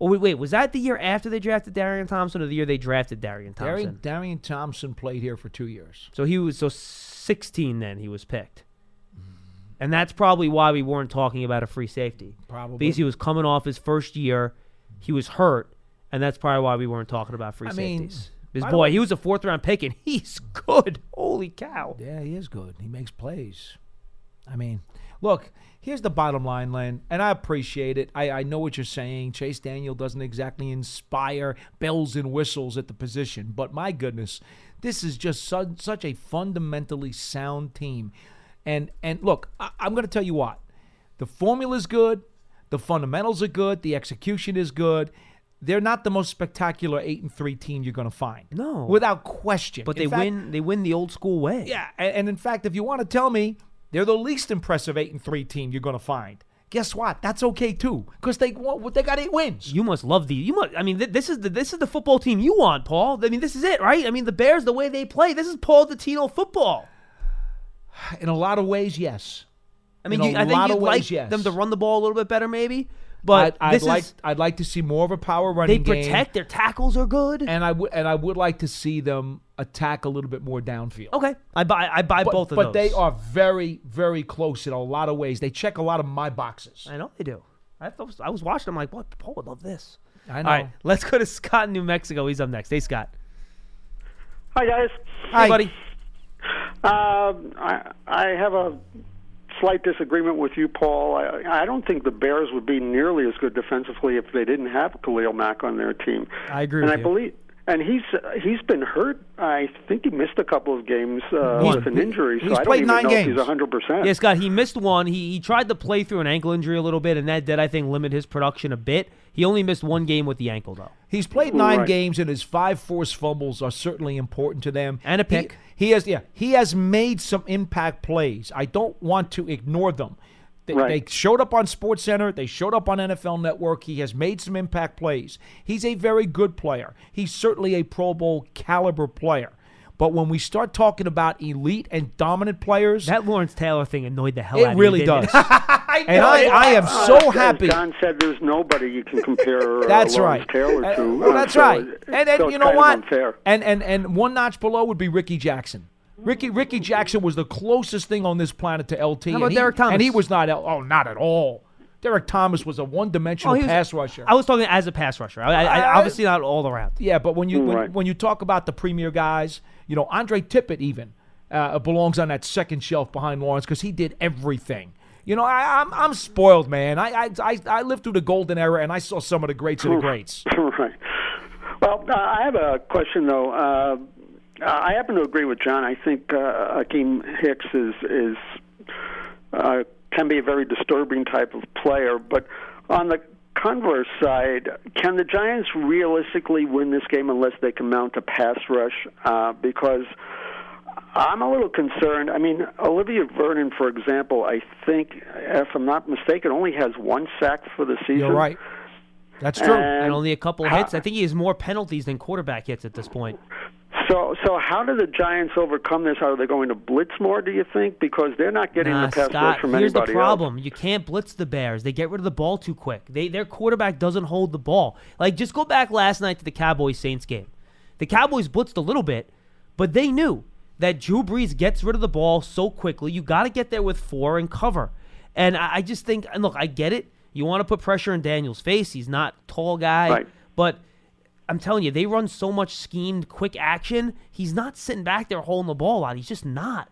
Speaker 1: Oh wait, wait, was that the year after they drafted Darian Thompson, or the year they drafted Darian Thompson?
Speaker 2: Darian, Darian Thompson played here for two years.
Speaker 1: So he was so 16 then he was picked. And that's probably why we weren't talking about a free safety.
Speaker 2: Probably.
Speaker 1: Because he was coming off his first year, he was hurt, and that's probably why we weren't talking about free
Speaker 2: I mean,
Speaker 1: safeties. Because boy, he was a fourth round pick and <laughs> he's good. Holy cow.
Speaker 2: Yeah, he is good. He makes plays. I mean, look, here's the bottom line, Len, and I appreciate it. I, I know what you're saying. Chase Daniel doesn't exactly inspire bells and whistles at the position, but my goodness, this is just su- such a fundamentally sound team. And and look, I, I'm going to tell you what, the formula is good, the fundamentals are good, the execution is good. They're not the most spectacular eight and three team you're going to find.
Speaker 1: No.
Speaker 2: without question.
Speaker 1: But
Speaker 2: In
Speaker 1: they
Speaker 2: fact-
Speaker 1: win they win the old school way.
Speaker 2: yeah, and, and in fact, if you want to tell me they're the least impressive eight and three team you're going to find, guess what? That's okay too, because they they got eight wins.
Speaker 1: You must love the you must I mean th- this is the this is the football team you want, Paul. I mean this is it, right? I mean the Bears the way they play. This is Paul Dottino football.
Speaker 2: In a lot of ways, yes.
Speaker 1: I mean, you, I think you'd
Speaker 2: of
Speaker 1: like
Speaker 2: yes.
Speaker 1: them to run the ball a little bit better, maybe. But
Speaker 2: I'd, I'd
Speaker 1: this
Speaker 2: like
Speaker 1: is
Speaker 2: I'd like to see more of a power
Speaker 1: they
Speaker 2: running game, They
Speaker 1: protect. Their tackles are good.
Speaker 2: and I would and I would like to see them attack a little bit more downfield.
Speaker 1: okay, I buy. I buy
Speaker 2: but,
Speaker 1: both of
Speaker 2: but
Speaker 1: those.
Speaker 2: But they are very very close in a lot of ways. They check a lot of my boxes.
Speaker 1: I know they do. I thought I was watching. I'm like, what? Paul would love this.
Speaker 2: I know.
Speaker 1: All right, let's go to Scott in New Mexico. He's up next. Hey, Scott.
Speaker 5: Hi guys.
Speaker 1: Hi, buddy.
Speaker 5: Um, I I have a slight disagreement with you, Paul. I, I don't think the Bears would be nearly as good defensively if they didn't have Khalil Mack on their team.
Speaker 1: I agree
Speaker 5: and I
Speaker 1: you.
Speaker 5: believe. And he's he's been hurt. I think he missed a couple of games uh,
Speaker 2: He's-
Speaker 5: with an injury, so
Speaker 2: he's
Speaker 5: I don't
Speaker 2: played
Speaker 5: even
Speaker 2: nine
Speaker 5: know if
Speaker 2: games.
Speaker 5: he's hundred percent.
Speaker 1: Yeah, Scott. He missed one. He he tried to play through an ankle injury a little bit, and that did I think limit his production a bit. He only missed one game with the ankle though.
Speaker 2: He's played nine
Speaker 5: Right.
Speaker 2: games, and his five forced fumbles are certainly important to them.
Speaker 1: And a
Speaker 2: He-
Speaker 1: pick.
Speaker 2: He, has, yeah, he has made some impact plays. I don't want to ignore them. They,
Speaker 5: Right.
Speaker 2: they showed up on Sports Center. They showed up on NFL Network. He has made some impact plays. He's a very good player. He's certainly a Pro Bowl caliber player. But when we start talking about elite and dominant players,
Speaker 1: That Lawrence Taylor thing annoyed the hell
Speaker 2: it
Speaker 1: out of
Speaker 2: really
Speaker 1: me. didn't
Speaker 2: does.
Speaker 1: it? <laughs>
Speaker 2: and I, I am
Speaker 5: Uh,
Speaker 2: so
Speaker 5: as
Speaker 2: happy.
Speaker 5: John said there's nobody you can compare. Uh, <laughs>
Speaker 2: That's
Speaker 5: Lawrence
Speaker 2: right.
Speaker 5: Taylor
Speaker 2: Uh,
Speaker 5: to. uh,
Speaker 2: that's
Speaker 5: so
Speaker 2: right.
Speaker 5: it-
Speaker 2: And, and
Speaker 5: so
Speaker 2: you know what?
Speaker 5: Unfair.
Speaker 2: And and and one notch below would be Rickey Jackson. Rickey Rickey Jackson was the closest thing on this planet to LT.
Speaker 1: How
Speaker 2: and
Speaker 1: about
Speaker 2: he,
Speaker 1: Derrick Thomas?
Speaker 2: And he was not. Oh, not at all. Derrick Thomas was a one-dimensional
Speaker 1: Oh, was-
Speaker 2: pass rusher.
Speaker 1: I was talking as a pass rusher. I, I, I,
Speaker 2: I-
Speaker 1: obviously not all around.
Speaker 2: yeah, but when you when,
Speaker 5: Right.
Speaker 2: when you talk about the premier guys, you know Andre Tippett even uh, belongs on that second shelf behind Lawrence because he did everything. You know, I, I'm I'm spoiled, man. I, I I I lived through the golden era, and I saw some of the greats of the greats. <laughs>
Speaker 5: right. Well, uh, I have a question though. Uh, I happen to agree with John. I think uh, Akiem Hicks is is uh, can be a very disturbing type of player, but on the converse side, can the Giants realistically win this game unless they can mount a pass rush? Uh, because I'm a little concerned. I mean, Olivier Vernon, for example, I think, if I'm not mistaken, only has one sack for the season.
Speaker 2: You're right. That's true.
Speaker 1: And only a couple
Speaker 5: how-
Speaker 1: hits. I think he has more penalties than quarterback hits at this point.
Speaker 5: So, so how do the Giants overcome this? Are they going to blitz more? Do you think because they're not getting
Speaker 1: Nah,
Speaker 5: the pass
Speaker 1: Scott,
Speaker 5: from
Speaker 1: here's the
Speaker 5: anybody
Speaker 1: problem. You can't blitz the Bears. They get rid of the ball too quick. They their quarterback doesn't hold the ball. Like just go back last night to the Cowboys Saints game. The Cowboys blitzed a little bit, but they knew that Drew Brees gets rid of the ball so quickly. You got to get there with four and cover. And I, I just think, and look, I get it. You want to put pressure in Daniel's face. He's not tall guy,
Speaker 5: Right.
Speaker 1: but I'm telling you, they run so much schemed, quick action. He's not sitting back there holding the ball out. He's just not.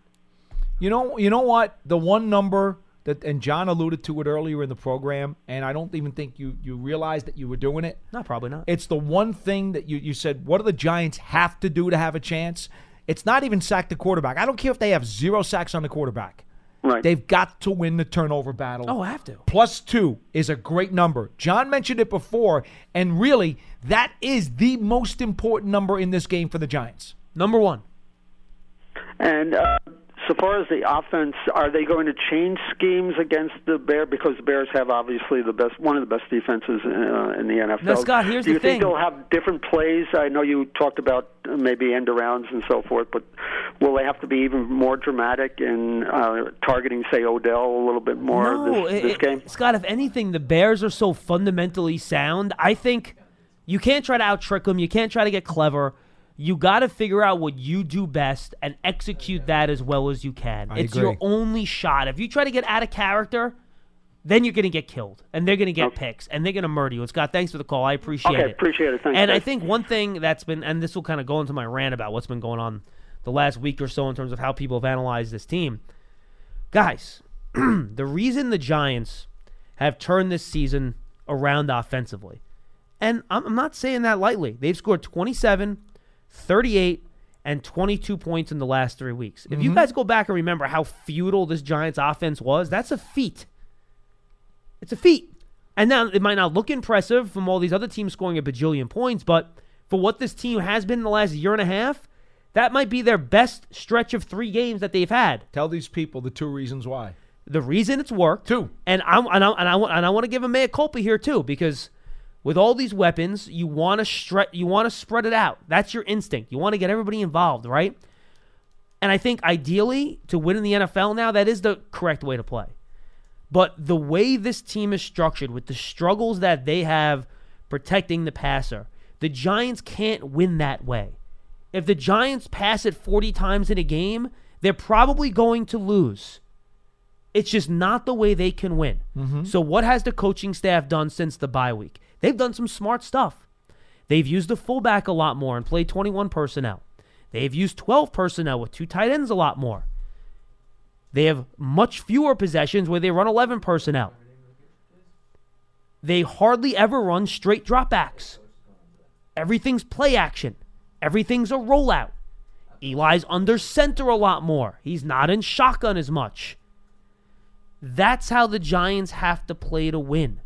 Speaker 2: You know, you know what? The one number that, and John alluded to it earlier in the program, and I don't even think you you realized that you were doing it.
Speaker 1: No, probably not.
Speaker 2: It's the one thing that you you said. What do the Giants have to do to have a chance? It's not even sack the quarterback. I don't care if they have zero sacks on the quarterback.
Speaker 5: Right.
Speaker 2: They've got to win the turnover battle.
Speaker 1: oh, I have to.
Speaker 2: Plus two is a great number. John mentioned it before, and really, that is the most important number in this game for the Giants.
Speaker 1: Number one.
Speaker 5: And uh, so far as the offense, are they going to change schemes against the Bears because the Bears have obviously the best, one of the best defenses uh, in the NFL?
Speaker 1: Scott, here's
Speaker 5: Do you think they'll have different plays? I know you talked about uh, maybe end arounds and so forth, but will they have to be even more dramatic in uh, targeting, say, Odell a little bit more
Speaker 1: no,
Speaker 5: this,
Speaker 1: it-
Speaker 5: this
Speaker 1: it-
Speaker 5: game?
Speaker 1: Scott. If anything, the Bears are so fundamentally sound. I think you can't try to out trick them. You can't try to get clever. You got to figure out what you do best and execute that as well as you can.
Speaker 2: I
Speaker 1: it's your only shot. If you try to get out of character, then you're going to get killed, and they're going to get
Speaker 5: Okay.
Speaker 1: picks, and they're going to murder you. And Scott, thanks for the call. I appreciate
Speaker 5: Okay,
Speaker 1: it.
Speaker 5: appreciate it. Thanks,
Speaker 1: and I think one thing that's been, and this will kind of go into my rant about what's been going on the last week or so in terms of how people have analyzed this team. Guys, <clears throat> the reason the Giants have turned this season around offensively, and I'm, I'm not saying that lightly, they've scored 27, 38, and 22 points in the last three weeks. If you mm-hmm. guys go back and remember how futile this Giants offense was, that's a feat. It's a feat. And now it might not look impressive from all these other teams scoring a bajillion points, but for what this team has been in the last year and a half, that might be their best stretch of three games that they've had.
Speaker 2: Tell these people the two reasons why.
Speaker 1: The reason it's worked,
Speaker 2: Two.
Speaker 1: and I'm and I and I, want- and I want to give a mea culpa here too, because with all these weapons, you want to stre- you want to spread it out. That's your instinct. You want to get everybody involved, right? And I think ideally to win in the NFL now, that is the correct way to play. But the way this team is structured, with the struggles that they have protecting the passer, the Giants can't win that way. If the Giants pass it 40 times in a game, they're probably going to lose. It's just not the way they can win. Mm-hmm. So, what has the coaching staff done since the bye week? They've done some smart stuff. They've used the fullback a lot more and played 21 personnel. They've used 12 personnel with two tight ends a lot more. They have much fewer possessions where they run 11 personnel. They hardly ever run straight dropbacks. Everything's play action. Everything's a rollout. Eli's under center a lot more. He's not in shotgun as much. That's how the Giants have to play to win.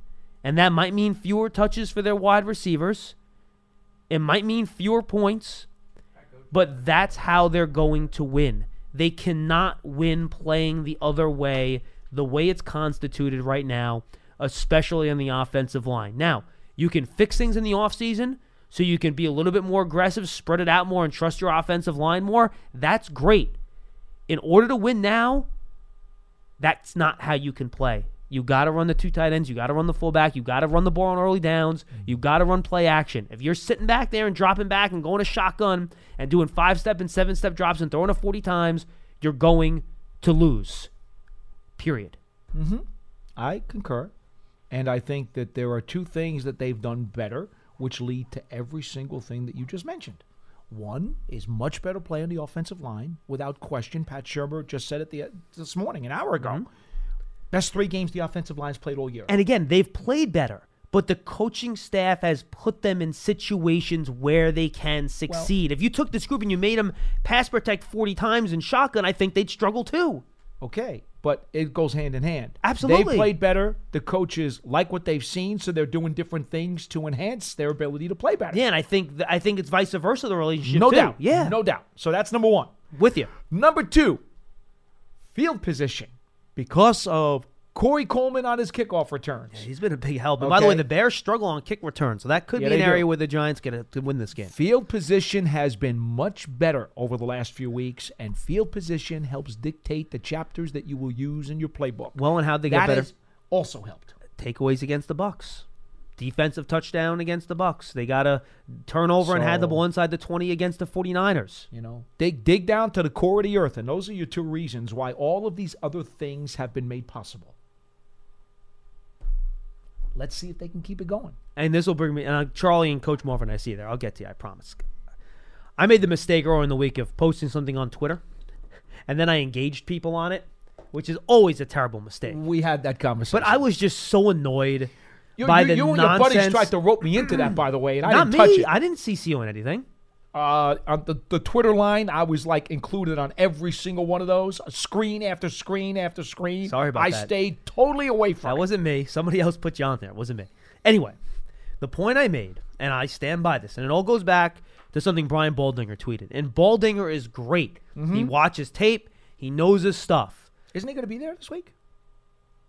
Speaker 1: And that might mean fewer touches for their wide receivers. It might mean fewer points. But that's how they're going to win. They cannot win playing the other way, the way it's constituted right now, especially on the offensive line. Now, you can fix things in the offseason so you can be a little bit more aggressive, spread it out more, and trust your offensive line more. That's great. In order to win now, that's not how you can play. You got to run the two tight ends. You got to run the fullback. You got to run the ball on early downs. You got to run play action. If you're sitting back there and dropping back and going to shotgun and doing five step and seven step drops and throwing it 40 times, you're going to lose. Period. Mm-hmm.
Speaker 2: I concur. And I think that there are two things that they've done better, which lead to every single thing that you just mentioned. One is much better play on the offensive line, without question. Pat Shurmur just said it the, this morning, an hour ago. Best three games the offensive line's played all year.
Speaker 1: And again, they've played better, but the coaching staff has put them in situations where they can succeed. if you took this group and you made them pass protect 40 times in shotgun, I think they'd struggle too.
Speaker 2: Okay, but it goes hand in hand.
Speaker 1: Absolutely.
Speaker 2: They played better. The coaches like what they've seen, so they're doing different things to enhance their ability to play better.
Speaker 1: Yeah, and I think th- I think it's vice versa the relationship.
Speaker 2: no
Speaker 1: too.
Speaker 2: doubt.
Speaker 1: Yeah,
Speaker 2: no doubt. So that's number one.
Speaker 1: with you.
Speaker 2: Number two, field position. Because of Corey Coleman on his kickoff returns.
Speaker 1: He's been a big help. And by the way, the Bears struggle on kick return, so that could
Speaker 2: Yeah,
Speaker 1: be an
Speaker 2: do.
Speaker 1: area where the Giants get to win this game.
Speaker 2: Field position has been much better over the last few weeks, and field position helps dictate the chapters that you will use in your playbook.
Speaker 1: Well, and how'd they get
Speaker 2: That
Speaker 1: better?
Speaker 2: has also helped.
Speaker 1: Takeaways against the Bucks. Defensive touchdown against the Bucks. They got a turnover and had the
Speaker 2: So-
Speaker 1: ball inside the 20 against the 49ers.
Speaker 2: You know, dig dig down to the core of the earth, and those are your two reasons why all of these other things have been made possible. Let's see if they can keep it going.
Speaker 1: And this will bring me, uh, Charlie and Coach Marvin, I see you there. I'll get to you, I promise. I made the mistake earlier in the week of posting something on Twitter, and then I engaged people on it, which is always a terrible mistake.
Speaker 2: We had that conversation.
Speaker 1: But I was just so annoyed
Speaker 2: you,
Speaker 1: by
Speaker 2: you,
Speaker 1: the
Speaker 2: you and
Speaker 1: nonsense.
Speaker 2: your buddies tried to rope me into that, by the way, and I
Speaker 1: Not
Speaker 2: didn't touch it.
Speaker 1: I didn't CC you on anything.
Speaker 2: uh, on the, the Twitter line, I was like included on every single one of those, screen after screen after screen.
Speaker 1: Sorry about
Speaker 2: I
Speaker 1: that.
Speaker 2: stayed totally away from
Speaker 1: That
Speaker 2: it.
Speaker 1: wasn't me. Somebody else put you on there. It wasn't me. Anyway, the point I made, and I stand by this, and it all goes back to something Brian Baldinger tweeted. And Baldinger is great.
Speaker 2: Mm-hmm.
Speaker 1: He watches tape. He knows his stuff.
Speaker 2: Isn't he going to be there this week?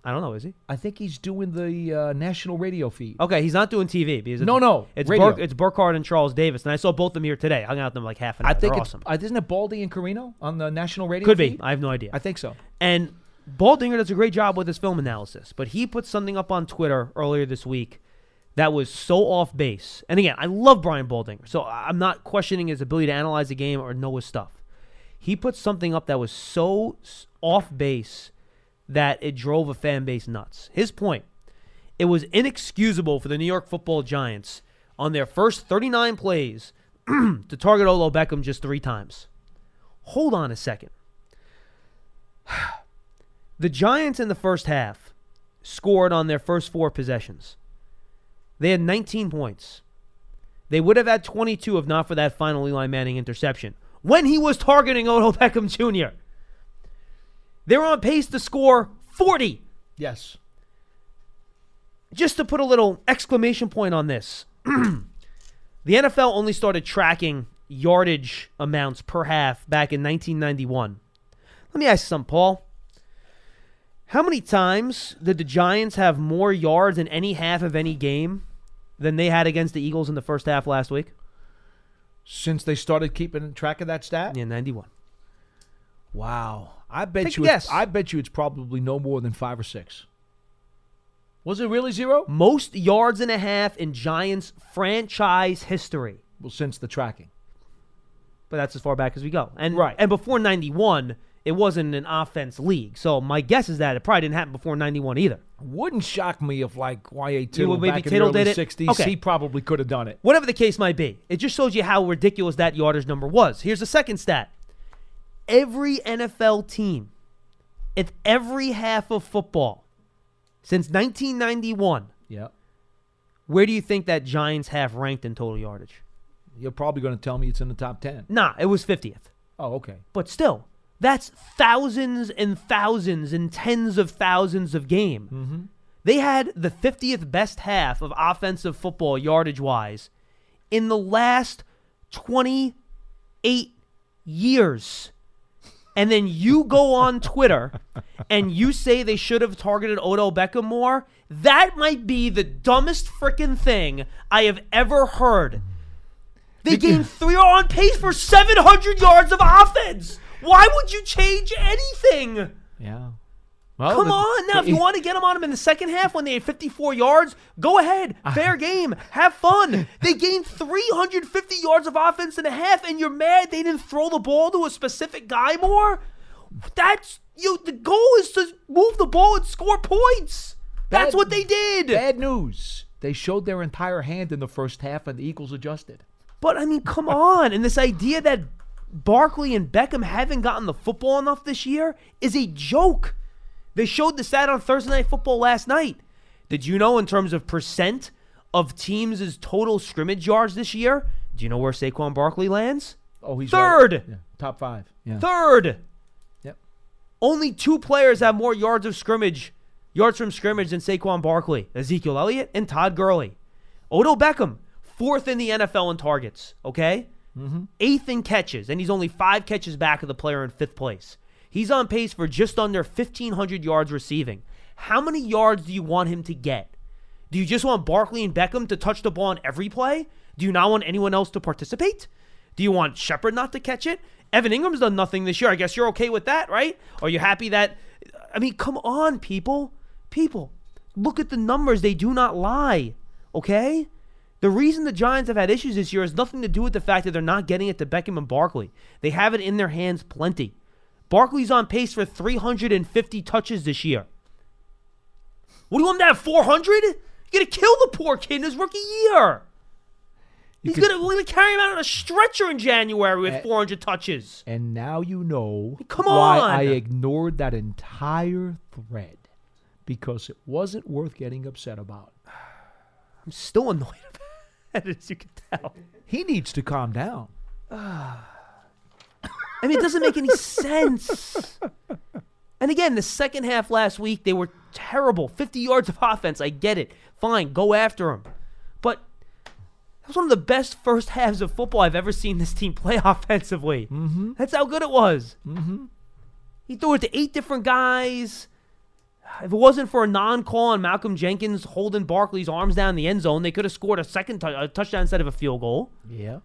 Speaker 1: I don't know, is he?
Speaker 2: I think he's doing the uh, national radio feed.
Speaker 1: Okay, he's not doing TV because
Speaker 2: No, no,
Speaker 1: it's
Speaker 2: radio.
Speaker 1: Burk, it's Burkhardt and Charles Davis, and I saw both of them here today. Hung out with them like half an hour.
Speaker 2: I think
Speaker 1: They're
Speaker 2: it's
Speaker 1: awesome.
Speaker 2: uh, isn't it Baldy and Carino on the national radio?
Speaker 1: Could be. I have no idea.
Speaker 2: I think so.
Speaker 1: And Baldinger does a great job with his film analysis, but he put something up on Twitter earlier this week that was so off base. And again, I love Brian Baldinger, so I- I'm not questioning his ability to analyze the game or know his stuff. He put something up that was so off base that it drove a fan base nuts. His point it was inexcusable for the New York football Giants on their first 39 plays <clears throat> to target Odell Beckham just three times. Hold on a second. <sighs> The Giants in the first half scored on their first four possessions. They had 19 points. They would have had 22 if not for that final Eli Manning interception when he was targeting Odell Beckham Jr. They were on pace to score 40.
Speaker 2: Yes.
Speaker 1: Just to put a little exclamation point on this, <clears throat> the NFL only started tracking yardage amounts per half back in 1991. Let me ask you something, Paul. How many times did the Giants have more yards in any half of any game than they had against the Eagles in the first half last week?
Speaker 2: Since they started keeping track of that stat.
Speaker 1: Yeah, 91.
Speaker 2: Wow. I bet
Speaker 1: Take
Speaker 2: you. It's. I bet you it's probably no more than five or six. Was it really zero?
Speaker 1: Most yards and a half in Giants franchise history.
Speaker 2: Well, since the tracking.
Speaker 1: But that's as far back as we go. And
Speaker 2: Right.
Speaker 1: and before 91, it wasn't an offense league. So my guess is that it probably didn't happen before 91 either.
Speaker 2: Wouldn't shock me if like YA Tittle
Speaker 1: maybe
Speaker 2: back in the early
Speaker 1: did it?
Speaker 2: 60s,
Speaker 1: Okay.
Speaker 2: he probably could have done it.
Speaker 1: Whatever the case might be, it just shows you how ridiculous that yardage number was. Here's the second stat. Every NFL team at every half of football since 1991,
Speaker 2: Yeah.
Speaker 1: where do you think that Giants half ranked in total yardage?
Speaker 2: You're probably going to tell me it's in the top 10.
Speaker 1: Nah, it was 50th.
Speaker 2: Oh, okay.
Speaker 1: But still, that's thousands and thousands and tens of thousands of game. Mm-hmm. They had the 50th best half of offensive football yardage wise in the last 28 years. And then you go on Twitter and you say they should have targeted Odell Beckham more. That might be the dumbest freaking thing I have ever heard. They gained three on pace for 700 yards of offense. Why would you change anything?
Speaker 2: Yeah. Well,
Speaker 1: Come
Speaker 2: the-
Speaker 1: on. Now, if you want to get them on them in the second half when they had 54 yards, go ahead. Uh-huh. Fair game. Have fun. They gained 350 yards of offense in a half, and you're mad they didn't throw the ball to a specific guy more? That's you. The goal is to move the ball and score points. That's
Speaker 2: Bad-
Speaker 1: what they did.
Speaker 2: Bad news. They showed their entire hand in the first half, and the Eagles adjusted.
Speaker 1: But I mean, come on. And this idea that Barkley and Beckham haven't gotten the football enough this year is a joke. They showed the stat on Thursday Night Football last night. Did you know, in terms of percent of teams' total scrimmage yards this year, do you know where Saquon Barkley lands?
Speaker 2: Oh, he's
Speaker 1: Third.
Speaker 2: right. Yeah. Top five. Yeah.
Speaker 1: Third.
Speaker 2: Yep.
Speaker 1: Only two players have more yards of scrimmage, yards from scrimmage than Saquon Barkley Ezekiel Elliott and Todd Gurley. Odell Beckham, fourth in the NFL in targets, okay? Mm-hmm. Eighth in catches, and he's only five catches back of the player in fifth place. He's on pace for just under 1,500 yards receiving. How many yards do you want him to get? Do you just want Barkley and Beckham to touch the ball on every play? Do you not want anyone else to participate? Do you want Shepard not to catch it? Evan Engram's done nothing this year. I guess you're okay with that, right? Are you happy that? I mean, come on, people. People, look at the numbers. They do not lie, okay? The reason the Giants have had issues this year has nothing to do with the fact that they're not getting it to Beckham and Barkley. They have it in their hands plenty. Barkley's on pace for 350 touches this year. What do you want him to have 400? You're gonna kill the poor kid in his rookie year.
Speaker 2: You
Speaker 1: He's
Speaker 2: could-
Speaker 1: gonna we're gonna carry him out on a stretcher in January with
Speaker 2: Eh,
Speaker 1: 400 touches.
Speaker 2: And now you know
Speaker 1: Come on. why.
Speaker 2: I ignored that entire thread because it wasn't worth getting upset about.
Speaker 1: I'm still annoyed <laughs> about it, as you can tell.
Speaker 2: He needs to calm down. <sighs> <sighs> <sighs>
Speaker 1: I mean, it doesn't make any sense. And again, the second half last week, they were terrible. 50 yards of offense. I get it. Fine, go after them. But that was one of the best first halves of football I've ever seen this team play <laughs> offensively. Mm-hmm. That's how good it was. Mm-hmm. He threw it to eight different guys. If it wasn't for a non-call on Malcolm Jenkins holding Barkley's arms down in the end zone, they could have scored a second tou- a touchdown instead of a field goal.
Speaker 2: Yep.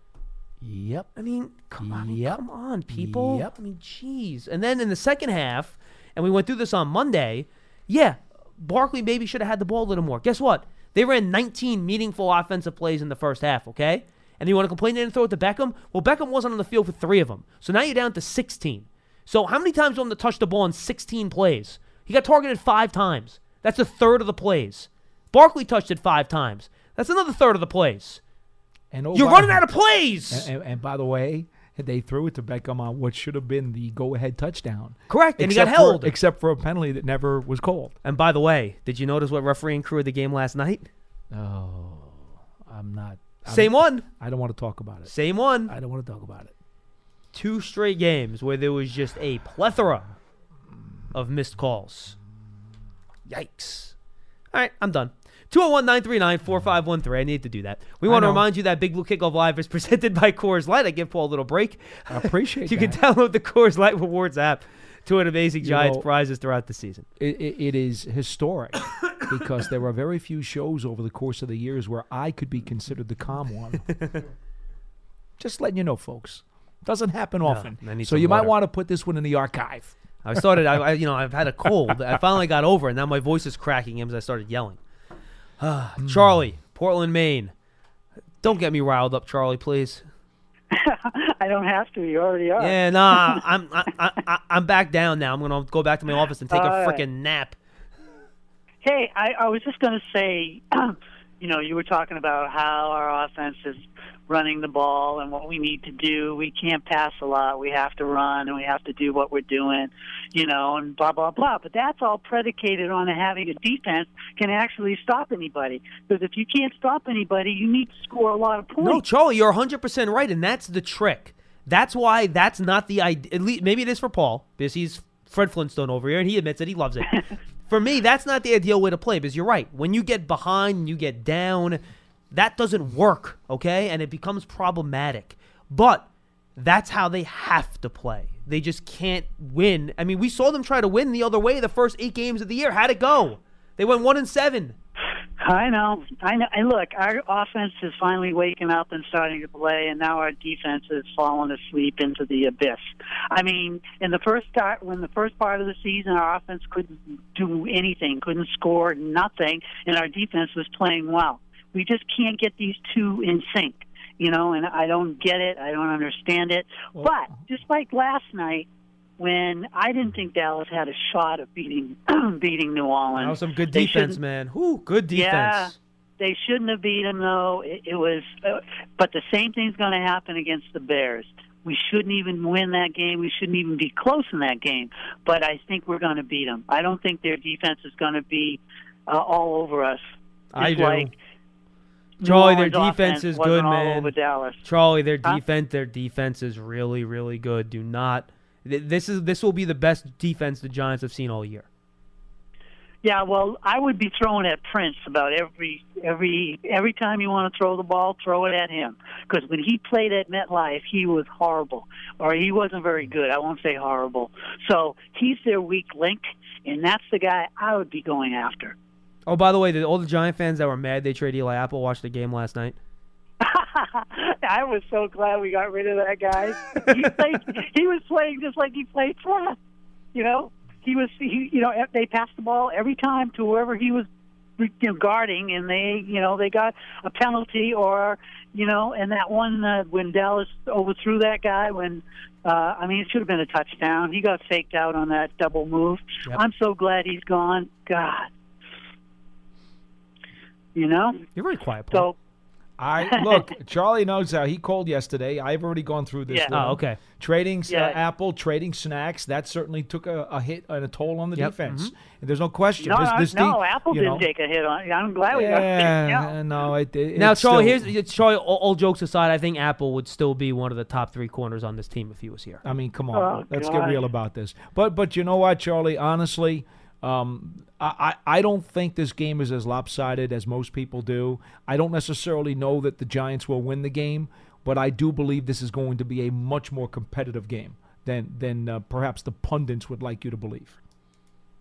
Speaker 2: Yep.
Speaker 1: I mean, come on,
Speaker 2: Yep.
Speaker 1: come on, people.
Speaker 2: Yep.
Speaker 1: I mean, jeez. And then in the second half, and we went through this on Monday. Yeah, Barkley maybe should have had the ball a little more. Guess what? They ran 19 meaningful offensive plays in the first half. Okay, and you want to complain they didn't throw it to Beckham? Well, Beckham wasn't on the field for three of them, so now you're down to 16. So how many times do you want to touch the ball in 16 plays? He got targeted five times. That's a third of the plays. Barkley touched it five times. That's another third of the plays.
Speaker 2: And oh,
Speaker 1: You're running out of plays.
Speaker 2: And, and, and by the way, they threw it to Beckham on what should have been the go-ahead touchdown.
Speaker 1: Correct, and he got
Speaker 2: Except for-
Speaker 1: held.
Speaker 2: except for a penalty that never was called.
Speaker 1: And by the way, did you notice what refereeing crew of the game last night?
Speaker 2: Oh, I'm not. I'm-
Speaker 1: Same one.
Speaker 2: I don't want to talk about it.
Speaker 1: Same one.
Speaker 2: I don't want to talk about it.
Speaker 1: Two straight games where there was just a plethora of missed calls. Yikes. All right, I'm done. 201 939 4513. I need to do that. We want to remind you that Big Blue Kickoff Live is <laughs> presented by Coors Light. I give Paul a little break.
Speaker 2: I appreciate it. <laughs>
Speaker 1: you
Speaker 2: that.
Speaker 1: can download the Coors Light Rewards app to win amazing
Speaker 2: You
Speaker 1: Giants
Speaker 2: know-
Speaker 1: prizes throughout the season.
Speaker 2: It, it, it is historic <coughs> because there are very few shows over the course of the years where I could be considered the calm one. <laughs> Just letting you know, folks. Doesn't happen often. So you might want to put this one in the archive.
Speaker 1: I started, I, I, you know, I've had a cold. I finally got over it. Now my voice is cracking as I started yelling. <sighs> Charlie, Portland, Maine. Don't get me riled up, Charlie, please. <laughs>
Speaker 6: I don't have to. You already are.
Speaker 1: Yeah, nah, <laughs> I'm I, I, I'm back down now. I'm gonna go back to my office and take a freaking nap.
Speaker 6: Hey, I, I was just going to say, <clears throat> you know, you were talking about how our offense is running the ball and what we need to do. We can't pass a lot. We have to run and we have to do what we're doing, you know, and blah, blah, blah. But that's all predicated on having a defense can actually stop anybody. Because if you can't stop anybody, you need to score a lot of points.
Speaker 1: No, Charlie, you're 100% right, and that's the trick. That's why that's not the idea. At least, maybe it is for Paul, because he's Fred Flintstone over here, and he admits it. He loves it. <laughs> for me, that's not the ideal way to play, because you're right. When you get behind and you get down, that doesn't work, okay? And it becomes problematic. But that's how they have to play. They just can't win. I mean, we saw them try to win the other way the first eight games of the year. How'd it go? They went one and seven.
Speaker 6: I know, I know. And look, our offense is finally waking up and starting to play, and now our defense is falling asleep into the abyss. I mean, in the first start, when the first part of the season, our offense couldn't do anything, couldn't score nothing, and our defense was playing well. We just can't get these two in sync, you know. And I don't get it. I don't understand it. but just like last night, when I didn't think Dallas had a shot of beating <clears throat> beating New Orleans,
Speaker 1: That was some good defense, man. Whoo, good defense.
Speaker 6: Yeah, they shouldn't have beat them though. It, it was, uh, but the same thing's going to happen against the Bears. We shouldn't even win that game. We shouldn't even be close in that game. But I think we're going to beat them. I don't think their defense is going to be uh, all over us.
Speaker 1: I do.
Speaker 6: Like
Speaker 1: Charlie, their defense is good, man. Charlie, their
Speaker 6: Huh?
Speaker 1: defense, their defense is really, really good. Do not. th- This is this will be the best defense the Giants have seen all year.
Speaker 6: Yeah, well, I would be throwing at Prince about every every every time you want to throw the ball, throw it at him. Because when he played at MetLife, he was horrible, or he wasn't very good. I won't say horrible. So he's their weak link, and that's the guy I would be going after.
Speaker 1: Oh, by the way, the, all the Giant fans that were mad they traded Eli Apple watched the game last night. <laughs>
Speaker 6: I was so glad we got rid of that guy. He <laughs> played. he was playing just like he played for us. You know, he was. He, you know, they passed the ball every time to whoever he was you know, guarding, and they, you know, they got a penalty or, you know, and that one uh, when Dallas overthrew that guy when. Uh, I mean, it should have been a touchdown. He got faked out on that double move.
Speaker 1: Yep.
Speaker 6: I'm so glad he's gone. God, you know.
Speaker 1: You're very quiet, Paul.
Speaker 6: So
Speaker 2: I <laughs> look. Charlie knows how he called yesterday. I've already gone through this.
Speaker 6: Yeah.
Speaker 1: Oh, okay.
Speaker 2: Trading uh,
Speaker 6: Yeah.
Speaker 2: Apple, trading snacks. That certainly took a, a hit and a toll on the
Speaker 1: Yep.
Speaker 2: defense. And there's no question.
Speaker 6: no,
Speaker 2: this,
Speaker 6: no,
Speaker 2: this
Speaker 6: no,
Speaker 2: team,
Speaker 6: Apple
Speaker 2: you
Speaker 6: didn't
Speaker 2: know,
Speaker 6: take a hit on. I'm glad we got
Speaker 2: Yeah, <laughs>
Speaker 6: yeah.
Speaker 2: no, it, it,
Speaker 1: now, Charlie,
Speaker 2: still-
Speaker 1: here's Charlie. All, all jokes aside, I think Apple would still be one of the top three corners on this team if he was here.
Speaker 2: I mean, come on,
Speaker 6: Oh,
Speaker 2: let's
Speaker 6: God.
Speaker 2: get real about this. But but you know what, Charlie? Honestly, um, I, I I don't think this game is as lopsided as most people do. I don't necessarily know that the Giants will win the game, but I do believe this is going to be a much more competitive game than than uh, perhaps the pundits would like you to believe.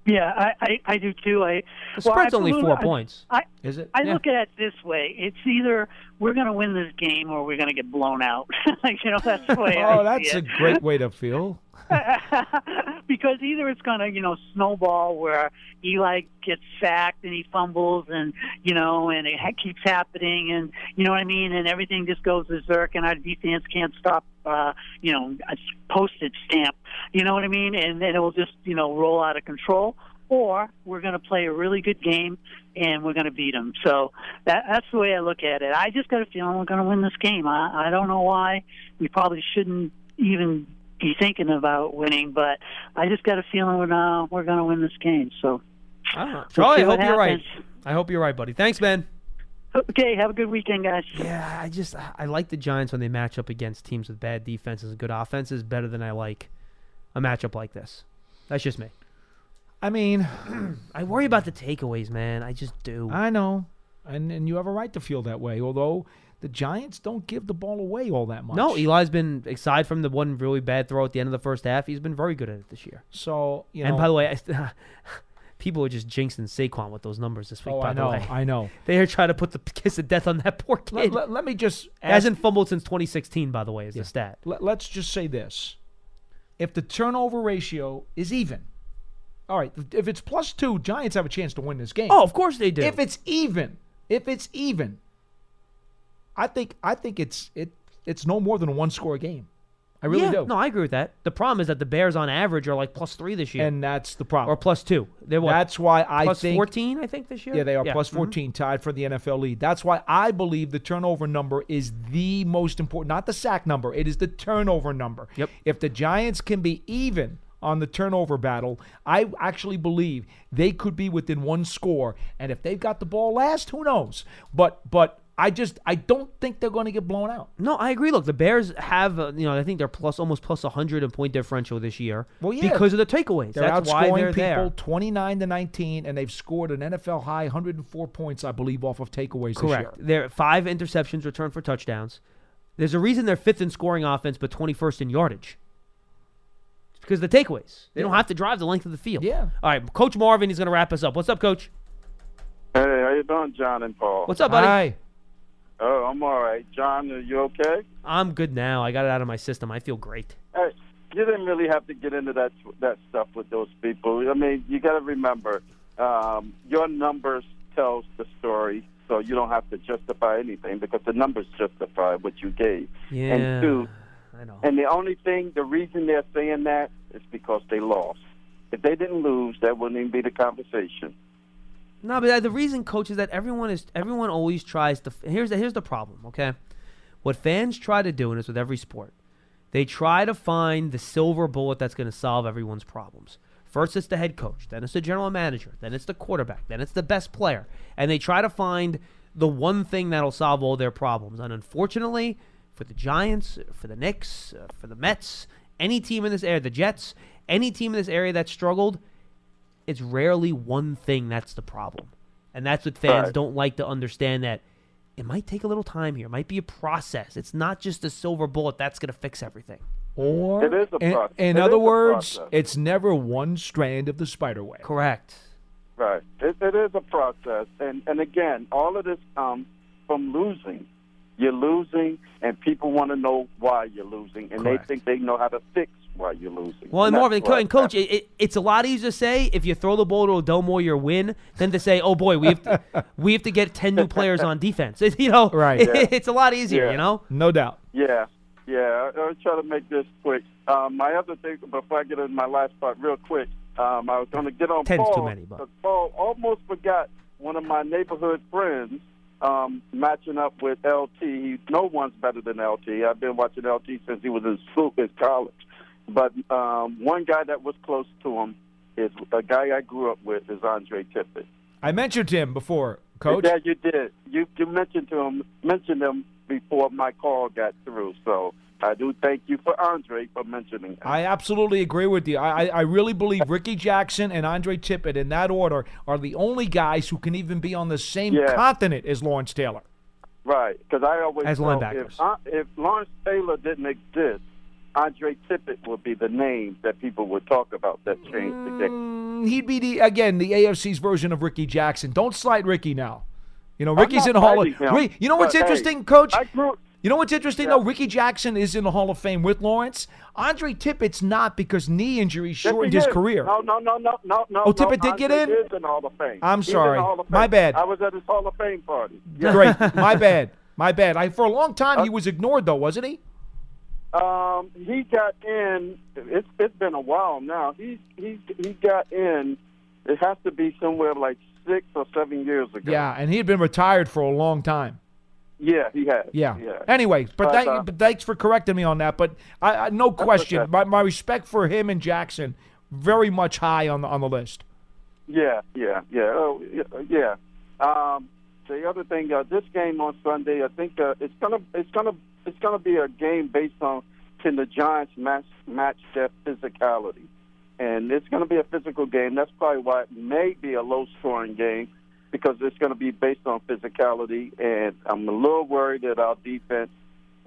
Speaker 6: Yeah, I, I, I do too. I
Speaker 1: The spread's only four
Speaker 6: I-
Speaker 1: points.
Speaker 6: I,
Speaker 2: Is it?
Speaker 6: I
Speaker 1: Yeah.
Speaker 6: look at it this way: it's either we're going to win this game or we're going to get blown out. <laughs> you know, that's the way.
Speaker 2: Oh,
Speaker 6: I
Speaker 2: that's
Speaker 6: see
Speaker 2: a
Speaker 6: it.
Speaker 2: great way to feel. <laughs>
Speaker 6: because either it's going to, you know, snowball where Eli gets sacked and he fumbles and, you know, and it keeps happening and, you know what I mean? And everything just goes berserk and our defense can't stop, uh, you know, a postage stamp. You know what I mean? And then it will just, you know, roll out of control. Or we're going to play a really good game and we're going to beat them. So that, that's the way I look at it. I just got a feeling we're going to win this game. I, I don't know why. We probably shouldn't even be thinking about winning, but I just got a feeling we're uh, we're going to win this game. So,
Speaker 1: I don't.
Speaker 6: We'll
Speaker 1: Charlie, I hope you're right. I hope you're right, buddy. Thanks, man.
Speaker 6: okay, have a good weekend, guys.
Speaker 1: Yeah, I just I like the Giants when they match up against teams with bad defenses and good offenses better than I like a matchup like this. That's just me.
Speaker 2: I mean, <clears throat> <clears throat>
Speaker 1: I worry about the takeaways, man. I just do.
Speaker 2: I know, and and you have a right to feel that way. Although the Giants don't give the ball away all that much.
Speaker 1: no, Eli's been aside from the one really bad throw at the end of the first half, he's been very good at it this year.
Speaker 2: So you know.
Speaker 1: and by the way, I, <laughs> people are just jinxing Saquon with those numbers this week.
Speaker 2: oh,
Speaker 1: by
Speaker 2: I
Speaker 1: the
Speaker 2: know,
Speaker 1: way,
Speaker 2: I know. <laughs>
Speaker 1: they are trying to put the kiss of death on that poor kid.
Speaker 2: Let, let- let me just ask,
Speaker 1: Hasn't fumbled since 2016, by the way, is
Speaker 2: Yeah.
Speaker 1: the stat.
Speaker 2: let, let's just say this: if the turnover ratio is even, all right. If it's plus two, Giants have a chance to win this game.
Speaker 1: Oh, of course they do.
Speaker 2: if it's even, if it's even, I think I think it's it it's no more than a one score game. I really
Speaker 1: yeah,
Speaker 2: do.
Speaker 1: no, I agree with that. The problem is that the Bears on average are like plus three this year,
Speaker 2: and that's the problem.
Speaker 1: or plus two. They're what?
Speaker 2: that's why I
Speaker 1: plus
Speaker 2: think
Speaker 1: 14, I think, this year.
Speaker 2: Yeah, they are plus
Speaker 1: mhm.
Speaker 2: 14, tied for the NFL lead. That's why I believe the turnover number is the most important, not the sack number. It is the turnover number.
Speaker 1: Yep.
Speaker 2: If the Giants can be even on the turnover battle, I actually believe they could be within one score. And if they've got the ball last, who knows? But but I just I don't think they're going to get blown out.
Speaker 1: No, I agree. Look, the Bears have, uh, you know, I think they're plus almost plus 100 in point differential this year.
Speaker 2: Well, yeah.
Speaker 1: because of the takeaways.
Speaker 2: They're
Speaker 1: That's
Speaker 2: outscoring
Speaker 1: why they're
Speaker 2: people
Speaker 1: there.
Speaker 2: 29 to 19, and they've scored an NFL high 104 points, I believe, off of takeaways this year.
Speaker 1: Correct. They're five interceptions returned for touchdowns. There's a reason they're fifth in scoring offense, but 21st in yardage. It's because of the takeaways. They don't have to drive the length of the field.
Speaker 2: Yeah.
Speaker 1: All right, Coach Marvin, he's going to wrap us up. What's up, Coach?
Speaker 7: Hey, how you doing, John and Paul?
Speaker 1: What's up, buddy?
Speaker 2: Hi.
Speaker 7: Oh, I'm all right. John, are you okay?
Speaker 1: I'm good now. I got it out of my system. I feel great.
Speaker 7: Hey, you didn't really have to get into that that stuff with those people. I mean, you got to remember, um, your numbers tells the story, so you don't have to justify anything because the numbers justify what you gave.
Speaker 1: Yeah.
Speaker 7: And two,
Speaker 1: I know.
Speaker 7: and the only thing, the reason they're saying that is because they lost. If they didn't lose, that wouldn't even be the conversation.
Speaker 1: No, but uh, the reason, coach, is that everyone is everyone always tries to. Here's the, here's the problem. Okay, what fans try to do, and it's with every sport, they try to find the silver bullet that's going to solve everyone's problems. First, it's the head coach, then it's the general manager, then it's the quarterback, then it's the best player, and they try to find the one thing that'll solve all their problems. And unfortunately, for the Giants, for the Knicks, uh, for the Mets, any team in this area, the Jets, any team in this area that struggled, it's rarely one thing that's the problem. And that's what fans
Speaker 7: Right.
Speaker 1: don't like to understand that it might take a little time here. It might be a process. It's not just a silver bullet that's going to fix everything.
Speaker 2: Or,
Speaker 7: It is a
Speaker 2: in,
Speaker 7: process.
Speaker 2: in
Speaker 7: It
Speaker 2: other words,
Speaker 7: process.
Speaker 2: it's never one strand of the spider web.
Speaker 1: Correct.
Speaker 7: Right. It, it is a process, and and again, all of this comes from losing. You're losing, and people want to know why you're losing, and
Speaker 1: Correct.
Speaker 7: they think they know how to fix why you're losing.
Speaker 1: Well, and
Speaker 7: that's
Speaker 1: Marvin, and coach, it, it, it's a lot easier to say if you throw the ball to Odell more, you win, than to say, "Oh boy, we have to, we have to get ten new players on defense." <laughs> you know,
Speaker 2: Right.
Speaker 7: Yeah. <laughs>
Speaker 1: it's a lot easier.
Speaker 7: Yeah.
Speaker 1: You know,
Speaker 2: No doubt.
Speaker 7: Yeah, yeah. I- I'll try to make this quick. Um, my other thing, before I get into my last part, real quick, um, I was going to get on
Speaker 1: Ten's
Speaker 7: Paul.
Speaker 1: too many, but-
Speaker 7: 'cause Paul almost forgot one of my neighborhood friends um, matching up with LT. He, no one's better than LT. I've been watching LT since he was in school, in college. But um, one guy that was close to him is a guy I grew up with is Andre Tippett.
Speaker 2: I mentioned him before, Coach.
Speaker 7: Yeah, you did. You you mentioned to him mentioned him before my call got through. So I do thank you for Andre for mentioning him.
Speaker 2: I absolutely agree with you. I, I, I really believe Rickey Jackson and Andre Tippett, in that order, are the only guys who can even be on the same
Speaker 7: Yeah.
Speaker 2: continent as Lawrence Taylor.
Speaker 7: right, because I always
Speaker 1: As linebackers.
Speaker 7: If, if Lawrence Taylor didn't exist, Andre Tippett would be the name that people would talk about that changed the game.
Speaker 2: Mm, he'd be the again the AFC's version of Rickey Jackson. Don't slight Rickey now. You know
Speaker 7: Rickey's
Speaker 2: in the Hall of. Ri- you know what's
Speaker 7: but, hey,
Speaker 2: interesting, Coach?
Speaker 7: Grew.
Speaker 2: You know what's interesting
Speaker 7: Yeah.
Speaker 2: though? Rickey Jackson is in the Hall of Fame with Lawrence. Andre Tippett's not because knee
Speaker 7: injury
Speaker 2: shortened his career.
Speaker 7: No, no, no, no, no, no.
Speaker 2: Oh, Tippett
Speaker 7: no,
Speaker 2: did get
Speaker 7: Andre
Speaker 2: in?
Speaker 7: Is in the Hall of Fame.
Speaker 2: I'm sorry.
Speaker 7: of
Speaker 2: My bad.
Speaker 7: I was at his Hall of Fame party.
Speaker 2: Great, <laughs> my bad, my bad. I for a long time he was ignored though, wasn't he?
Speaker 7: Um, he got in. It's it's been a while now. He he he got in. It has to be somewhere like six or seven years ago.
Speaker 2: Yeah, and he had been retired for a long time.
Speaker 7: yeah, he has.
Speaker 2: Yeah.
Speaker 7: yeah.
Speaker 2: Anyway, but,
Speaker 7: But, uh,
Speaker 2: but thanks for correcting me on that. But I, I no question,
Speaker 7: okay.
Speaker 2: my, my respect for him and Jackson very much high on the on the list.
Speaker 7: Yeah, yeah, yeah. Oh, yeah, yeah. Um, the other thing, uh, this game on Sunday, I think uh, it's gonna, it's gonna, it's gonna be a game based on can the Giants match match their physicality, and it's gonna be a physical game. That's probably why it may be a low scoring game because it's gonna be based on physicality, and I'm a little worried that our defense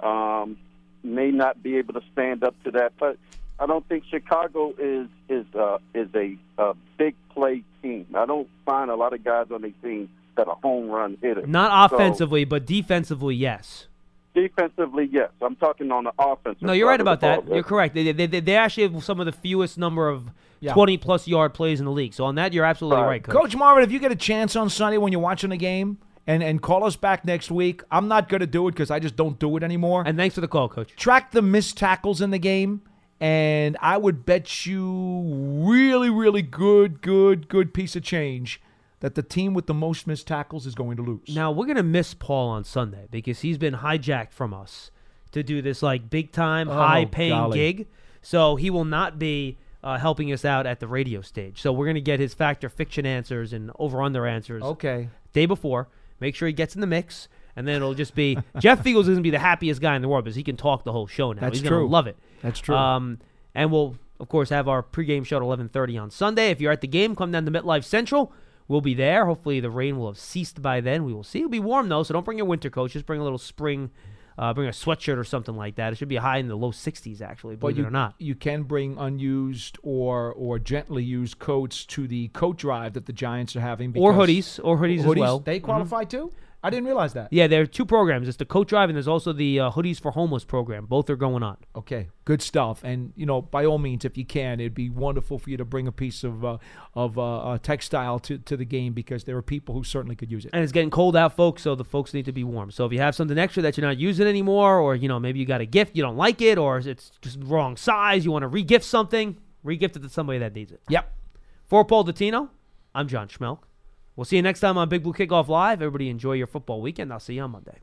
Speaker 7: um, may not be able to stand up to that, but. I don't think Chicago is is uh, is a, a big play team. I don't find a lot of guys on their team that are home run hitters.
Speaker 1: not
Speaker 7: So,
Speaker 1: offensively, but defensively, yes.
Speaker 7: defensively, yes. I'm talking on the offense.
Speaker 1: No, you're right about that. You're correct. They, they, they, they actually have some of the fewest number of
Speaker 2: Yeah.
Speaker 1: 20 plus yard plays in the league. So on that, you're absolutely
Speaker 7: Right.
Speaker 1: right, coach.
Speaker 2: Coach Marvin, if you get a chance on Sunday when you're watching the game, and and call us back next week. I'm not going to do it because I just don't do it anymore.
Speaker 1: And thanks for the call, Coach.
Speaker 2: Track the missed tackles in the game, and I would bet you really, really good, good, good piece of change that the team with the most missed tackles is going to lose.
Speaker 1: Now we're gonna miss Paul on Sunday because he's been hijacked from us to do this like big time,
Speaker 2: Oh,
Speaker 1: high paying
Speaker 2: golly.
Speaker 1: gig. So he will not be uh, helping us out at the radio stage. So we're gonna get his factor fiction answers and over under answers
Speaker 2: okay.
Speaker 1: day before. Make sure he gets in the mix, and then it'll just be <laughs> Jeff Feagles is gonna be the happiest guy in the world because he can talk the whole show now.
Speaker 2: That's
Speaker 1: He's gonna
Speaker 2: true.
Speaker 1: love it.
Speaker 2: That's true.
Speaker 1: Um, and we'll of course have our pregame show at 11:30 on Sunday. If you're at the game, come down to MetLife Central. We'll be there. Hopefully the rain will have ceased by then. We will see. It'll be warm though, so don't bring your winter coat. Just bring a little spring. Uh, bring a sweatshirt or something like that. It should be high in the low 60s actually,
Speaker 2: but
Speaker 1: believe
Speaker 2: you
Speaker 1: it or not.
Speaker 2: you can bring unused or or gently used coats to the coat drive that the Giants are having.
Speaker 1: Or hoodies, or hoodies, as well.
Speaker 2: They
Speaker 1: Mhm.
Speaker 2: qualify too. I didn't realize that.
Speaker 1: Yeah, there are two programs. It's the coat drive, and there's also the uh, hoodies for homeless program. Both are going on.
Speaker 2: Okay, good stuff. And you know, by all means, if you can, it'd be wonderful for you to bring a piece of uh, of uh, uh, textile to, to the game because there are people who certainly could use it.
Speaker 1: And it's getting cold out, folks, so the folks need to be warm. So if you have something extra that you're not using anymore, or you know maybe you got a gift you don't like it, or it's just wrong size, you want to regift something, regift it to somebody that needs it.
Speaker 2: Yep.
Speaker 1: For Paul Dottino, I'm John Schmeelk. We'll see you next time on Big Blue Kickoff Live. Everybody enjoy your football weekend. I'll see you on Monday.